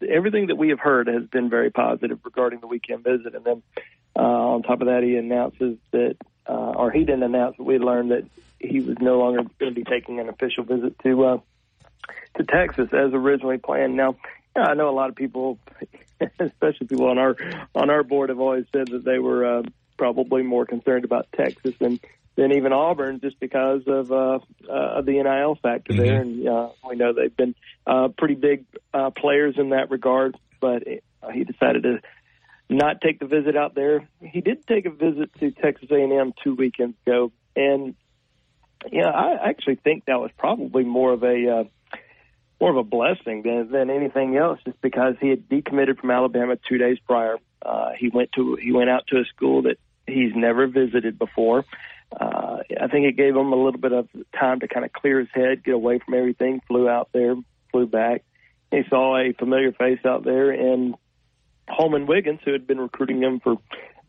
everything that we have heard has been very positive regarding the weekend visit. And then uh, on top of that, he announces that, uh, or he didn't announce, but we learned that he was no longer going to be taking an official visit to uh, to Texas as originally planned. Now, I know a lot of people, especially people on our on our board, have always said that they were uh, probably more concerned about Texas than than even Auburn, just because of uh, uh, the NIL factor there. And uh, we know they've been uh, pretty big uh, players in that regard. But uh, Uh, he decided to not take the visit out there. He did take a visit to Texas A&M two weekends ago, and yeah, I actually think that was probably more of a uh, more of a blessing than than anything else, just because he had decommitted from Alabama two days prior. Uh, he went to he went out to a school that he's never visited before. Uh, I think it gave him a little bit of time to kind of clear his head, get away from everything. Flew out there, flew back. He saw a familiar face out there in Holman Wiggins, who had been recruiting him for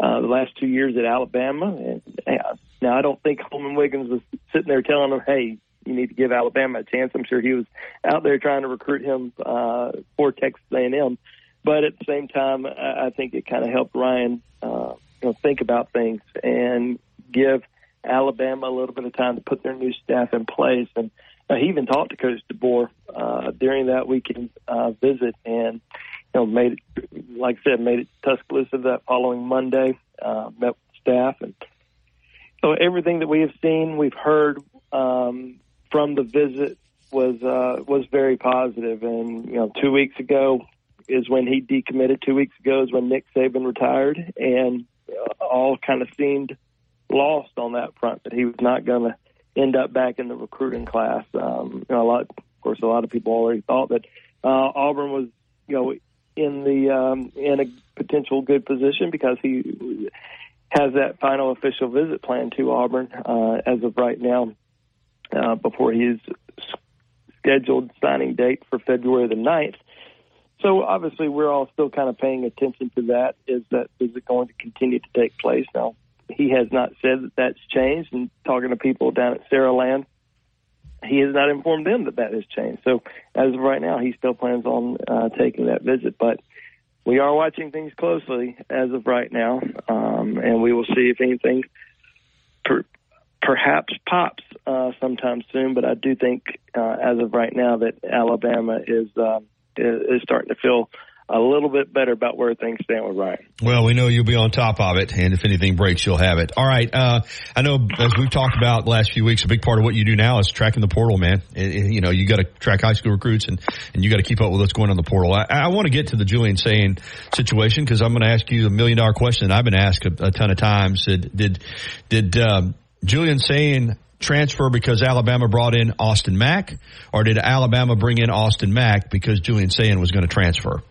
uh, the last two years at Alabama. And uh, now I don't think Holman Wiggins was sitting there telling him, "Hey, you need to give Alabama a chance." I'm sure he was out there trying to recruit him uh, for Texas A&M. But at the same time, I think it kind of helped Ryan, uh, you know, think about things and give Alabama a little bit of time to put their new staff in place. And uh, he even talked to Coach DeBoer uh, during that weekend uh, visit, and you know, made it, like I said, made it Tuscaloosa that following Monday. Uh, met with staff, and so everything that we have seen, we've heard um, from the visit was uh, was very positive. And you know, two weeks ago is when he decommitted. Two weeks ago is when Nick Saban retired, and uh, all kind of seemed lost on that front that he was not going to end up back in the recruiting class. Um, you know, a lot, of course, a lot of people already thought that uh, Auburn was, you know, in the um, in a potential good position because he has that final official visit plan to Auburn uh, as of right now uh, before his scheduled signing date for February the 9th. So obviously we're all still kind of paying attention to that. Is that is it going to continue to take place? Now he has not said that that's changed. And talking to people down at Saraland, he has not informed them that that has changed. So as of right now, he still plans on uh, taking that visit. But we are watching things closely as of right now, um, and we will see if anything per, perhaps pops uh, sometime soon. But I do think, uh, as of right now, that Alabama is uh, is starting to feel a little bit better about where things stand with Ryan. Well, we know you'll be on top of it, and if anything breaks, you'll have it. All right. Uh, I know as we've talked about the last few weeks, a big part of what you do now is tracking the portal, man. It, it, you know, you got to track high school recruits, and and you got to keep up with what's going on the portal. I, I want to get to the Julian Sayin situation because I'm going to ask you a million dollar question. I've been asked a, a ton of times. Did did did um, Julian Sayin transfer because Alabama brought in Austin Mack, or did Alabama bring in Austin Mack because Julian Sayin was going to transfer?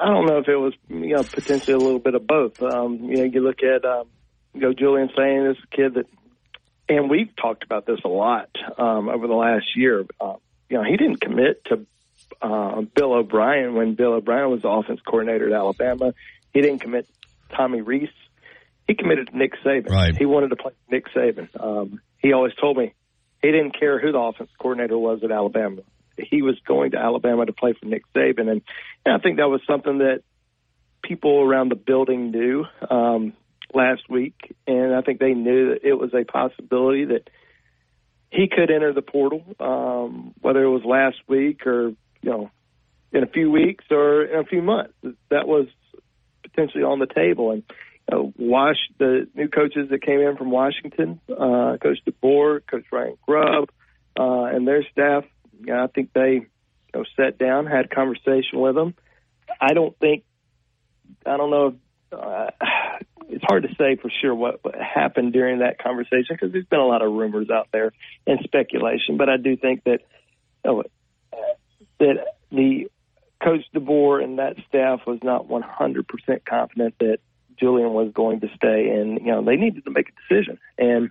I don't know if it was you know potentially a little bit of both. Um, you know, you look at um, you know Julian Sayin this kid that, and we've talked about this a lot um, over the last year. Uh, you know, he didn't commit to uh, Bill O'Brien when Bill O'Brien was the offense coordinator at Alabama. He didn't commit Tommy Rees. He committed to Nick Saban. Right. He wanted to play Nick Saban. Um, he always told me he didn't care who the offense coordinator was at Alabama he was going to Alabama to play for Nick Saban, and, and I think that was something that people around the building knew um, last week, and I think they knew that it was a possibility that he could enter the portal, um, whether it was last week or you know in a few weeks or in a few months. That was potentially on the table, and you know, Wash the new coaches that came in from Washington, uh, Coach DeBoer, Coach Ryan Grubb, uh, and their staff I think they you know, sat down, had a conversation with them. I don't think, I don't know. Uh, it's hard to say for sure what, what happened during that conversation because there's been a lot of rumors out there and speculation. But I do think that you know, that the coach DeBoer and that staff was not 100% confident that Julian was going to stay, and you know they needed to make a decision, and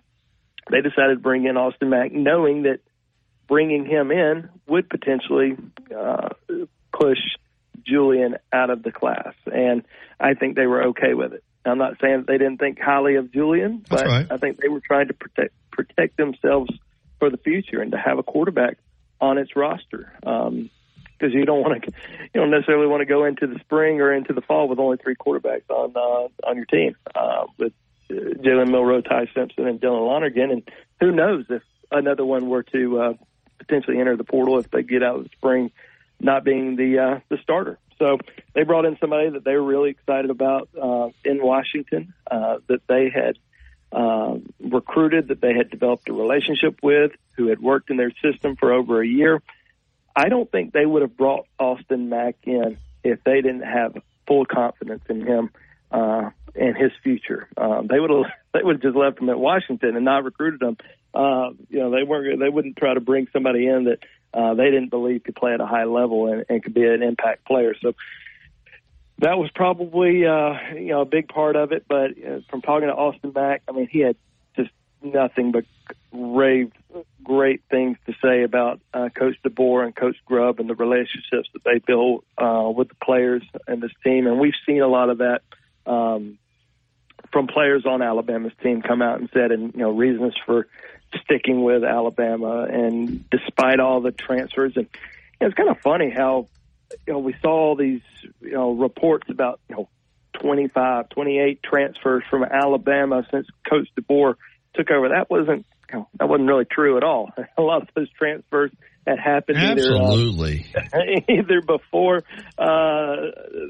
they decided to bring in Austin Mack, knowing that bringing him in would potentially uh, push Julian out of the class, and I think they were okay with it. I'm not saying that they didn't think highly of Julian, but right. I think they were trying to protect protect themselves for the future and to have a quarterback on its roster. Um, because you don't want to, you don't necessarily want to go into the spring or into the fall with only three quarterbacks on uh, on your team uh, with uh, Jalen Milroe, Ty Simpson, and Dylan Lonergan, and who knows if another one were to uh, potentially enter the portal if they get out of the spring not being the uh, the starter. So they brought in somebody that they were really excited about uh, in Washington uh, that they had uh, recruited, that they had developed a relationship with, who had worked in their system for over a year. I don't think they would have brought Austin Mack in if they didn't have full confidence in him uh, and his future. Um, they would have they would have just left him at Washington and not recruited him. Uh, you know, they weren't they wouldn't try to bring somebody in that uh, they didn't believe could play at a high level and, and could be an impact player. So that was probably uh, you know a big part of it. But uh, from talking to Austin Mack, I mean, he had just nothing but raved great things to say about uh, Coach DeBoer and Coach Grubb and the relationships that they built uh, with the players and this team. And we've seen a lot of that um, from players on Alabama's team come out and said, and you know, reasons for sticking with Alabama. And despite all the transfers, and you know, it's kind of funny how you know we saw all these you know reports about you know 25, 28 transfers from Alabama since Coach DeBoer took over. That wasn't you know, that wasn't really true at all. A lot of those transfers had happened absolutely either, uh, either before uh,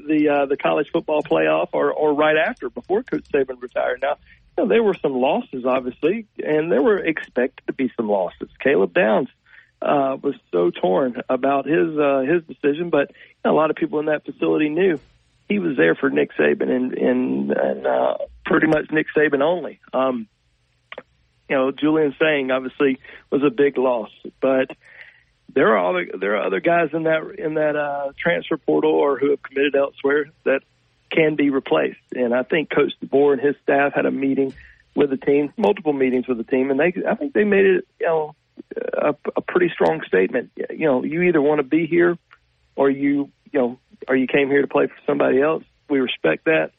the uh, the college football playoff or or right after before Coach Saban retired. Now. You know, there were some losses, obviously, and there were expected to be some losses. Caleb Downs uh, was so torn about his uh, his decision, but you know, a lot of people in that facility knew he was there for Nick Saban and and, and uh, pretty much Nick Saban only. Um, you know, Julian Sayin obviously was a big loss, but there are other there are other guys in that in that uh, transfer portal or who have committed elsewhere that can be replaced. And I think Coach DeBoer and his staff had a meeting with the team, multiple meetings with the team, and they I think they made it you know a, a pretty strong statement. You know, you either want to be here or you you know or you came here to play for somebody else. We respect that,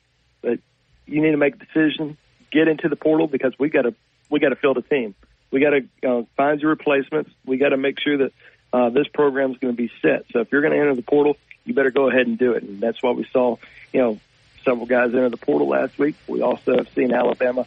but you need to make a decision. Get into the portal because we got to we got to fill the team. We got to uh, find your replacements. We got to make sure that uh, this program is going to be set. So if you're going to enter the portal, you better go ahead and do it. And that's why we saw, you know, several guys enter the portal last week. We also have seen Alabama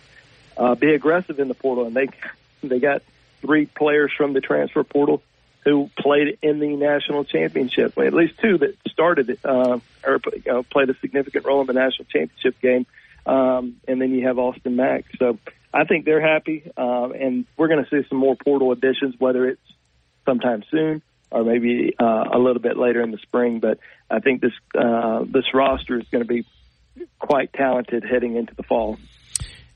uh, be aggressive in the portal, and they they got three players from the transfer portal who played in the national championship. Well, at least two that started uh, or you know, played a significant role in the national championship game. Um, and then you have Austin Mack. So I think they're happy, uh, and we're going to see some more portal additions, whether it's sometime soon or maybe uh, a little bit later in the spring. But I think this uh, this roster is going to be quite talented heading into the fall.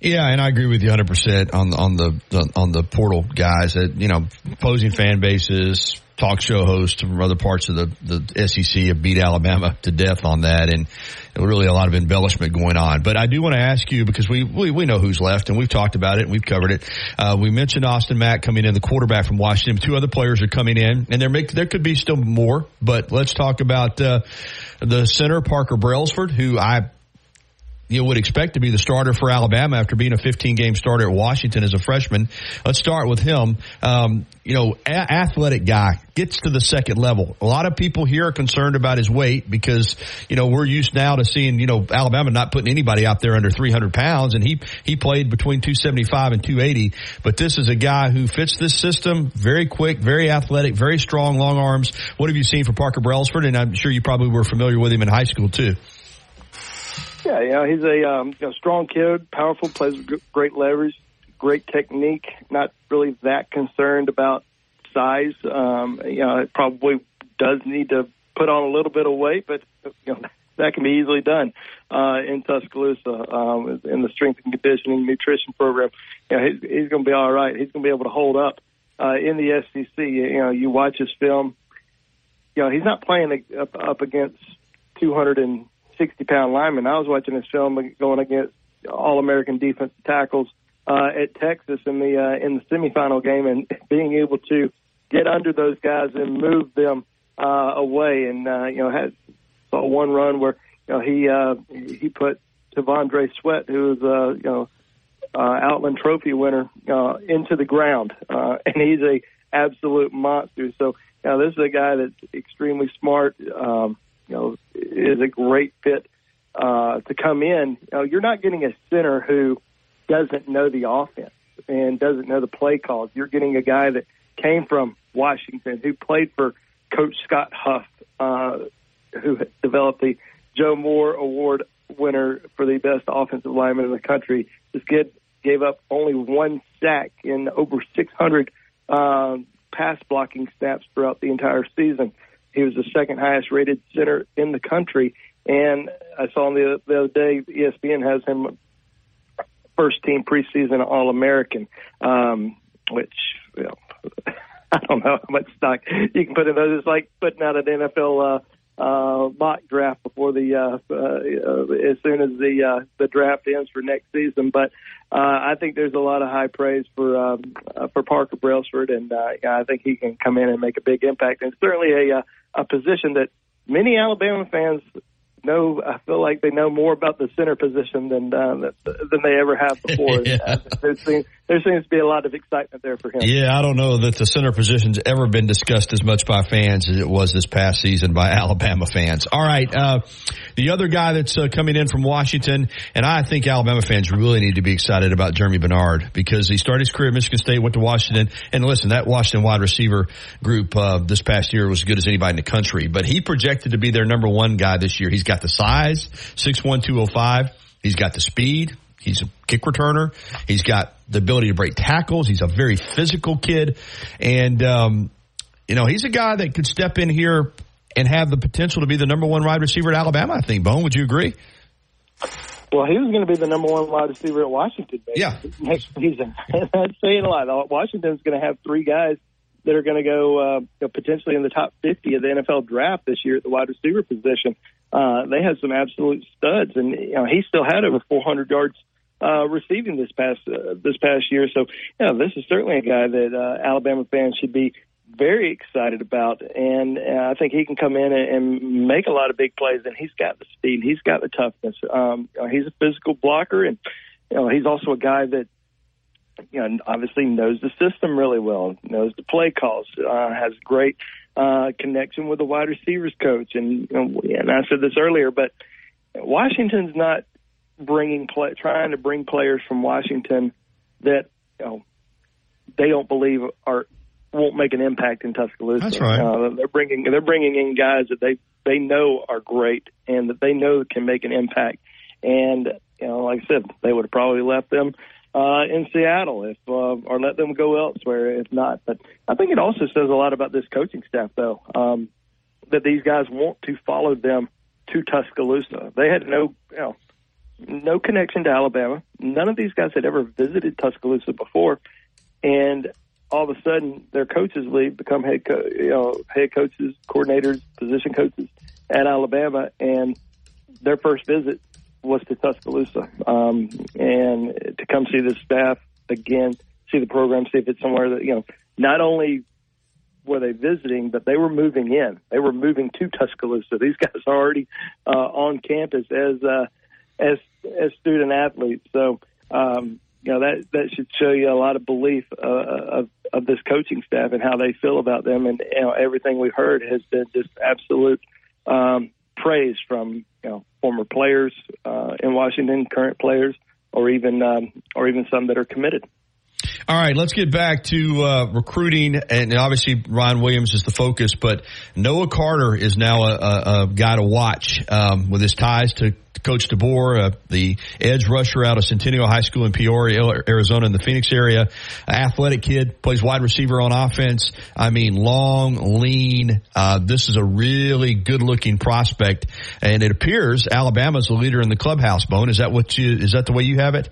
Yeah, and I agree with you 100% on on the, the on the portal guys that you know opposing fan bases, talk show hosts from other parts of the the SEC have beat Alabama to death on that, and really a lot of embellishment going on. But I do want to ask you because we we, we know who's left, and we've talked about it, and we've covered it. Uh, we mentioned Austin Mack coming in, the quarterback from Washington. Two other players are coming in, and there make, there could be still more. But let's talk about uh, the center Parker Brailsford, who I you would expect to be the starter for Alabama after being a 15 game starter at Washington as a freshman. Let's start with him. Um, you know, a- athletic guy gets to the second level. A lot of people here are concerned about his weight because, you know, we're used now to seeing, you know, Alabama not putting anybody out there under 300 pounds and he, he played between 275 and 280. But this is a guy who fits this system very quick, very athletic, very strong, long arms. What have you seen for Parker Brailsford? And I'm sure you probably were familiar with him in high school too. Yeah, you know, he's a um, you know, strong kid, powerful, plays great leverage, great technique. Not really that concerned about size. Um, you know, it probably does need to put on a little bit of weight, but you know that can be easily done uh, in Tuscaloosa um, in the strength and conditioning nutrition program. You know, he's, he's going to be all right. He's going to be able to hold up uh, in the SEC. You know, you watch his film. You know, he's not playing up, against 200 and 60 pound lineman. I was watching this film going against All American defensive tackles uh, at Texas in the uh, in the semifinal game, and being able to get under those guys and move them uh, away. And uh, you know, had saw one run where you know he uh, he put T'Vondre Sweat, who is uh, you know uh, Outland Trophy winner, uh, into the ground, uh, and he's a absolute monster. So you know, this is a guy that's extremely smart. Um, you know, is a great fit uh, to come in. You know, you're not getting a center who doesn't know the offense and doesn't know the play calls. You're getting a guy that came from Washington who played for Coach Scott Huff, uh, who developed the Joe Moore Award winner for the best offensive lineman in the country. This kid gave up only one sack in over 600 uh, pass blocking snaps throughout the entire season. He was the second highest rated center in the country. And I saw him the, the other day, ESPN has him first team preseason All American, um, which, you know, I don't know how much stock you can put in those. It's like putting out an NFL, uh, uh, mock draft before the uh, uh, as soon as the uh, the draft ends for next season. But uh, I think there's a lot of high praise for um, uh, for Parker Brailsford, and uh, I think he can come in and make a big impact. And certainly a uh, a position that many Alabama fans know. I feel like they know more about the center position than uh, than they ever have before. yeah. seems, there seems to be a lot of excitement there for him. Yeah, I don't know that the center position's ever been discussed as much by fans as it was this past season by Alabama fans. All right, uh, the other guy that's uh, coming in from Washington, and I think Alabama fans really need to be excited about Germie Bernard because he started his career at Michigan State, went to Washington, and listen, that Washington wide receiver group uh, this past year was as good as anybody in the country. But he projected to be their number one guy this year. He's got the size, six one two oh five. He's got the speed. He's a kick returner. He's got the ability to break tackles. He's a very physical kid, and um, you know he's a guy that could step in here and have the potential to be the number one wide receiver at Alabama. I think. Bone, would you agree? Well, he was going to be the number one wide receiver at Washington yeah. next season. That's saying a lot. Washington's going to have three guys that are going to go uh, potentially in the top 50 of the NFL draft this year at the wide receiver position. Uh, they had some absolute studs, and you know he still had over 400 yards uh, receiving this past uh, this past year. So, you know, this is certainly a guy that uh, Alabama fans should be very excited about, and uh, I think he can come in and, and make a lot of big plays. And he's got the speed, he's got the toughness. Um, he's a physical blocker, and you know, he's also a guy that you know obviously knows the system really well, knows the play calls, uh, has great uh, connection with the wide receivers coach. And and I said this earlier, but Washington's not bringing play, trying to bring players from Washington that you know they don't believe are won't make an impact in Tuscaloosa. That's right. Uh, they're bringing they're bringing in guys that they they know are great and that they know can make an impact. And you know, like I said, they would have probably left them uh, in Seattle if uh, or let them go elsewhere if not. But I think it also says a lot about this coaching staff, though, um, that these guys want to follow them to Tuscaloosa. They had no, you know, no connection to Alabama. None of these guys had ever visited Tuscaloosa before, and all of a sudden their coaches leave, become head, co- you know, head coaches, coordinators, position coaches at Alabama, and their first visit was to Tuscaloosa, um, and to come see the staff again, see the program, see if it's somewhere that you know. Not only were they visiting, but they were moving in. They were moving to Tuscaloosa. These guys are already uh, on campus as uh, as as student athletes. So um, you know that that should show you a lot of belief uh, of of this coaching staff and how they feel about them. And you know, everything we've heard has been just absolute um, praise from you know former players uh, in Washington, current players, or even um, or even some that are committed. All right, let's get back to uh, recruiting, and obviously Ryan Williams is the focus, but Noah Carter is now a, a, a guy to watch um, with his ties to Coach DeBoer, uh, the edge rusher out of Centennial High School in Peoria, Arizona, in the Phoenix area. Athletic kid, plays wide receiver on offense. I mean, long, lean. Uh, this is a really good-looking prospect, and it appears Alabama's the leader in the clubhouse. Bone, is that what you? Is that the way you have it?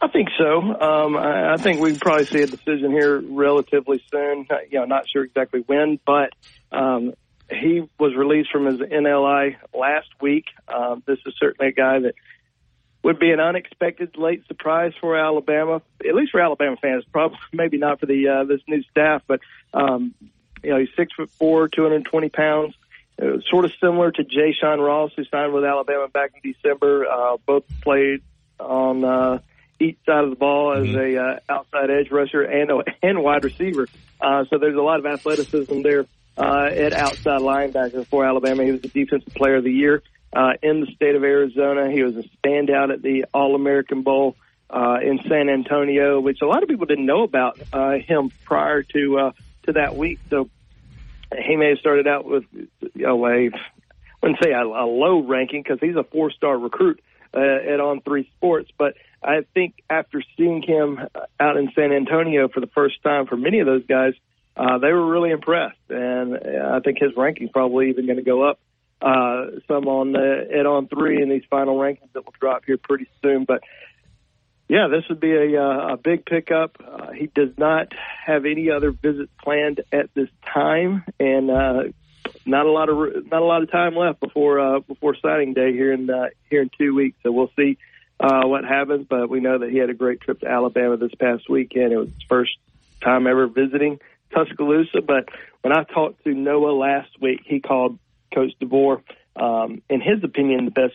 I think so. Um, I, I think we probably see a decision here relatively soon. You know, not sure exactly when, but um, he was released from his NLI last week. Um, this is certainly a guy that would be an unexpected late surprise for Alabama, at least for Alabama fans. Probably, maybe not for the uh, this new staff, but um, you know, he's six foot four, two hundred twenty pounds. Uh, sort of similar to Jayshawn Ross, who signed with Alabama back in December. Uh, both played on uh, each side of the ball as mm-hmm. a uh, outside edge rusher and and wide receiver. Uh, so there's a lot of athleticism there uh, at outside linebacker for Alabama. He was the defensive player of the year uh, in the state of Arizona. He was a standout at the All American Bowl uh, in San Antonio, which a lot of people didn't know about uh, him prior to uh, to that week. So he may have started out with you know, a wouldn't say a, a low ranking because he's a four star recruit uh, at On Three Sports. But I think after seeing him out in San Antonio for the first time, for many of those guys, uh, they were really impressed, and I think his ranking probably even going to go up uh, some on the at On Three in these final rankings that will drop here pretty soon. But yeah, this would be a, uh, a big pickup. Uh, he does not have any other visits planned at this time, and uh, not a lot of not a lot of time left before uh, before signing day here in uh, here in two weeks. So we'll see uh, what happens. But we know that he had a great trip to Alabama this past weekend. It was his first time ever visiting Tuscaloosa. But when I talked to Noah last week, he called Coach DeBoer, um, in his opinion, the best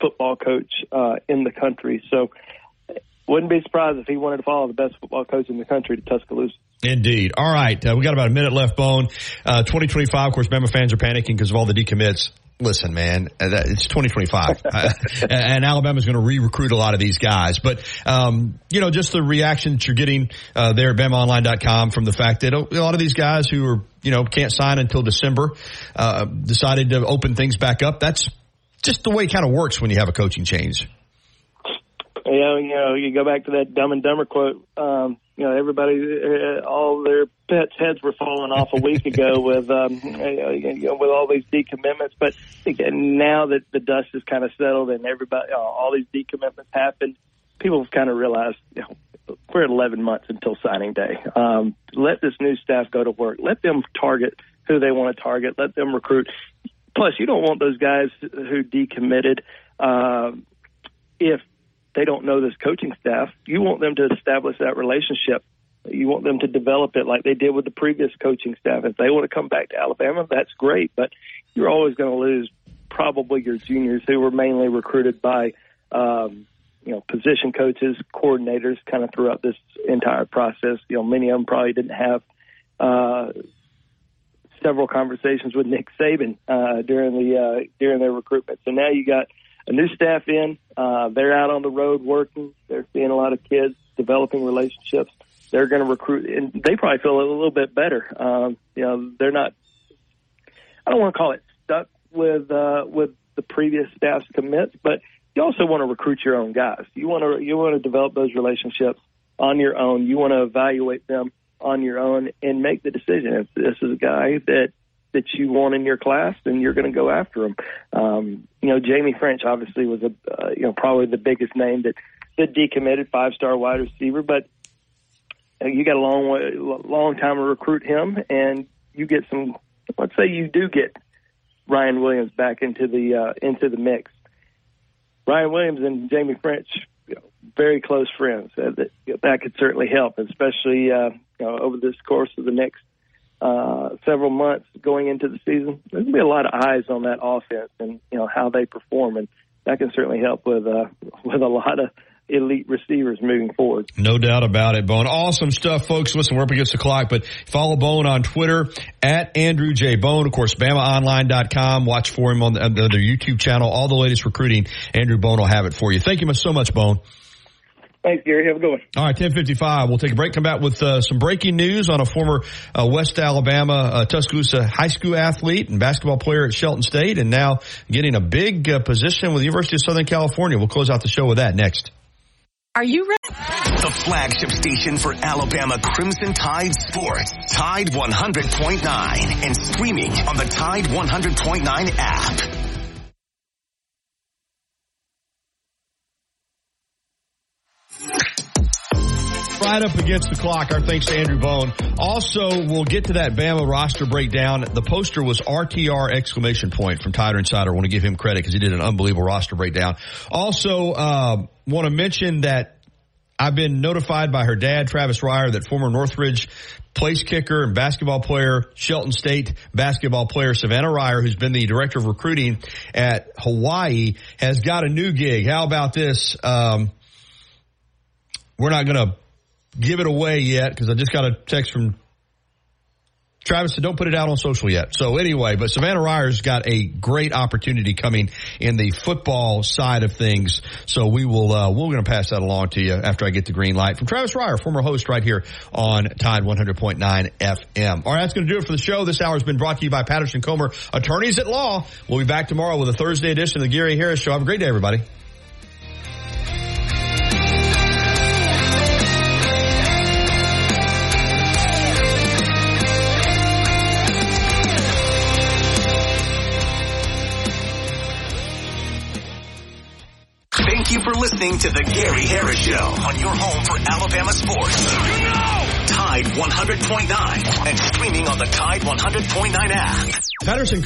football coach uh, in the country. So wouldn't be surprised if he wanted to follow the best football coach in the country to Tuscaloosa. Indeed. All right. Uh, we got about a minute left, Bone. Uh, 2025, of course, Bama fans are panicking because of all the decommits. Listen, man, uh, it's 2025, uh, and Alabama's going to re-recruit a lot of these guys. But um, you know, just the reaction that you're getting uh, there at BamaOnline.com from the fact that a lot of these guys who are you know can't sign until December uh, decided to open things back up. That's just the way it kind of works when you have a coaching change. You know, you know, you go back to that Dumb and Dumber quote. Um, you know, everybody, uh, all their pets' heads were falling off a week ago with, um, you know, with all these decommitments. But again, now that the dust has kind of settled and everybody, all these decommitments happened, people have kind of realized, you know, we're at 11 months until signing day. Um, let this new staff go to work. Let them target who they want to target. Let them recruit. Plus, you don't want those guys who decommitted. Uh, if they don't know this coaching staff. You want them to establish that relationship. You want them to develop it like they did with the previous coaching staff. If they want to come back to Alabama, that's great. But you're always going to lose probably your juniors who were mainly recruited by, um, you know, position coaches, coordinators, kind of throughout this entire process. You know, many of them probably didn't have uh, several conversations with Nick Saban uh, during the uh, during their recruitment. So now you got a new staff in. Uh, they're out on the road working. They're seeing a lot of kids developing relationships. They're going to recruit, and they probably feel a little bit better. Um, you know, they're not. I don't want to call it stuck with uh, with the previous staff's commits, but you also want to recruit your own guys. You want to you want to develop those relationships on your own. You want to evaluate them on your own and make the decision. If this is a guy that that you want in your class, then you're going to go after them. Um, you know, Jaime Ffrench obviously was a uh, you know probably the biggest name that that decommitted five star wide receiver, but uh, you got a long way, long time to recruit him, and you get some. Let's say you do get Ryan Williams back into the uh, into the mix. Ryan Williams and Jaime Ffrench, you know, very close friends. Uh, that that could certainly help, especially uh, you know, over this course of the next uh, several months going into the season. There's gonna be a lot of eyes on that offense and you know how they perform, and that can certainly help with uh, with a lot of elite receivers moving forward. No doubt about it, Bone. Awesome stuff, folks. Listen, we're up against the clock, but follow Bone on Twitter at Andrew J. Bone. Of course, BamaOnline.com. Watch for him on the, on the, their YouTube channel. All the latest recruiting. Andrew Bone will have it for you. Thank you so much, Bone. Thanks, Gary. Have a good one. All right, 1055. We'll take a break, come back with uh, some breaking news on a former uh, West Alabama uh, Tuscaloosa high school athlete and basketball player at Shelton State and now getting a big uh, position with the University of Southern California. We'll close out the show with that next. Are you ready? The flagship station for Alabama Crimson Tide Sports. Tide 100.9 and streaming on the Tide 100.9 app. Right up against the clock. Our thanks to Andrew Bone. Also, we'll get to that Bama roster breakdown. The poster was RTR exclamation point from Tider Insider. I want to give him credit because he did an unbelievable roster breakdown. Also, uh, want to mention that I've been notified by her dad, Travis Reier, that former Northridge place kicker and basketball player, Shelton State basketball player Savannah Reier, who's been the director of recruiting at Hawaii, has got a new gig. How about this? Um, we're not going to give it away yet because I just got a text from Travis said, don't put it out on social yet. So anyway, but Savannah Reier's got a great opportunity coming in the football side of things. So we will, uh, we're going to pass that along to you after I get the green light from Travis Reier, former host right here on Tide 100.9 FM. All right, that's going to do it for the show. This hour has been brought to you by Patterson Comer, attorneys at law. We'll be back tomorrow with a Thursday edition of the Gary Harris Show. Have a great day, everybody. You for listening to the Gary Harris Show on your home for Alabama sports. Tide 100.9 and streaming on the Tide 100.9 app. Patterson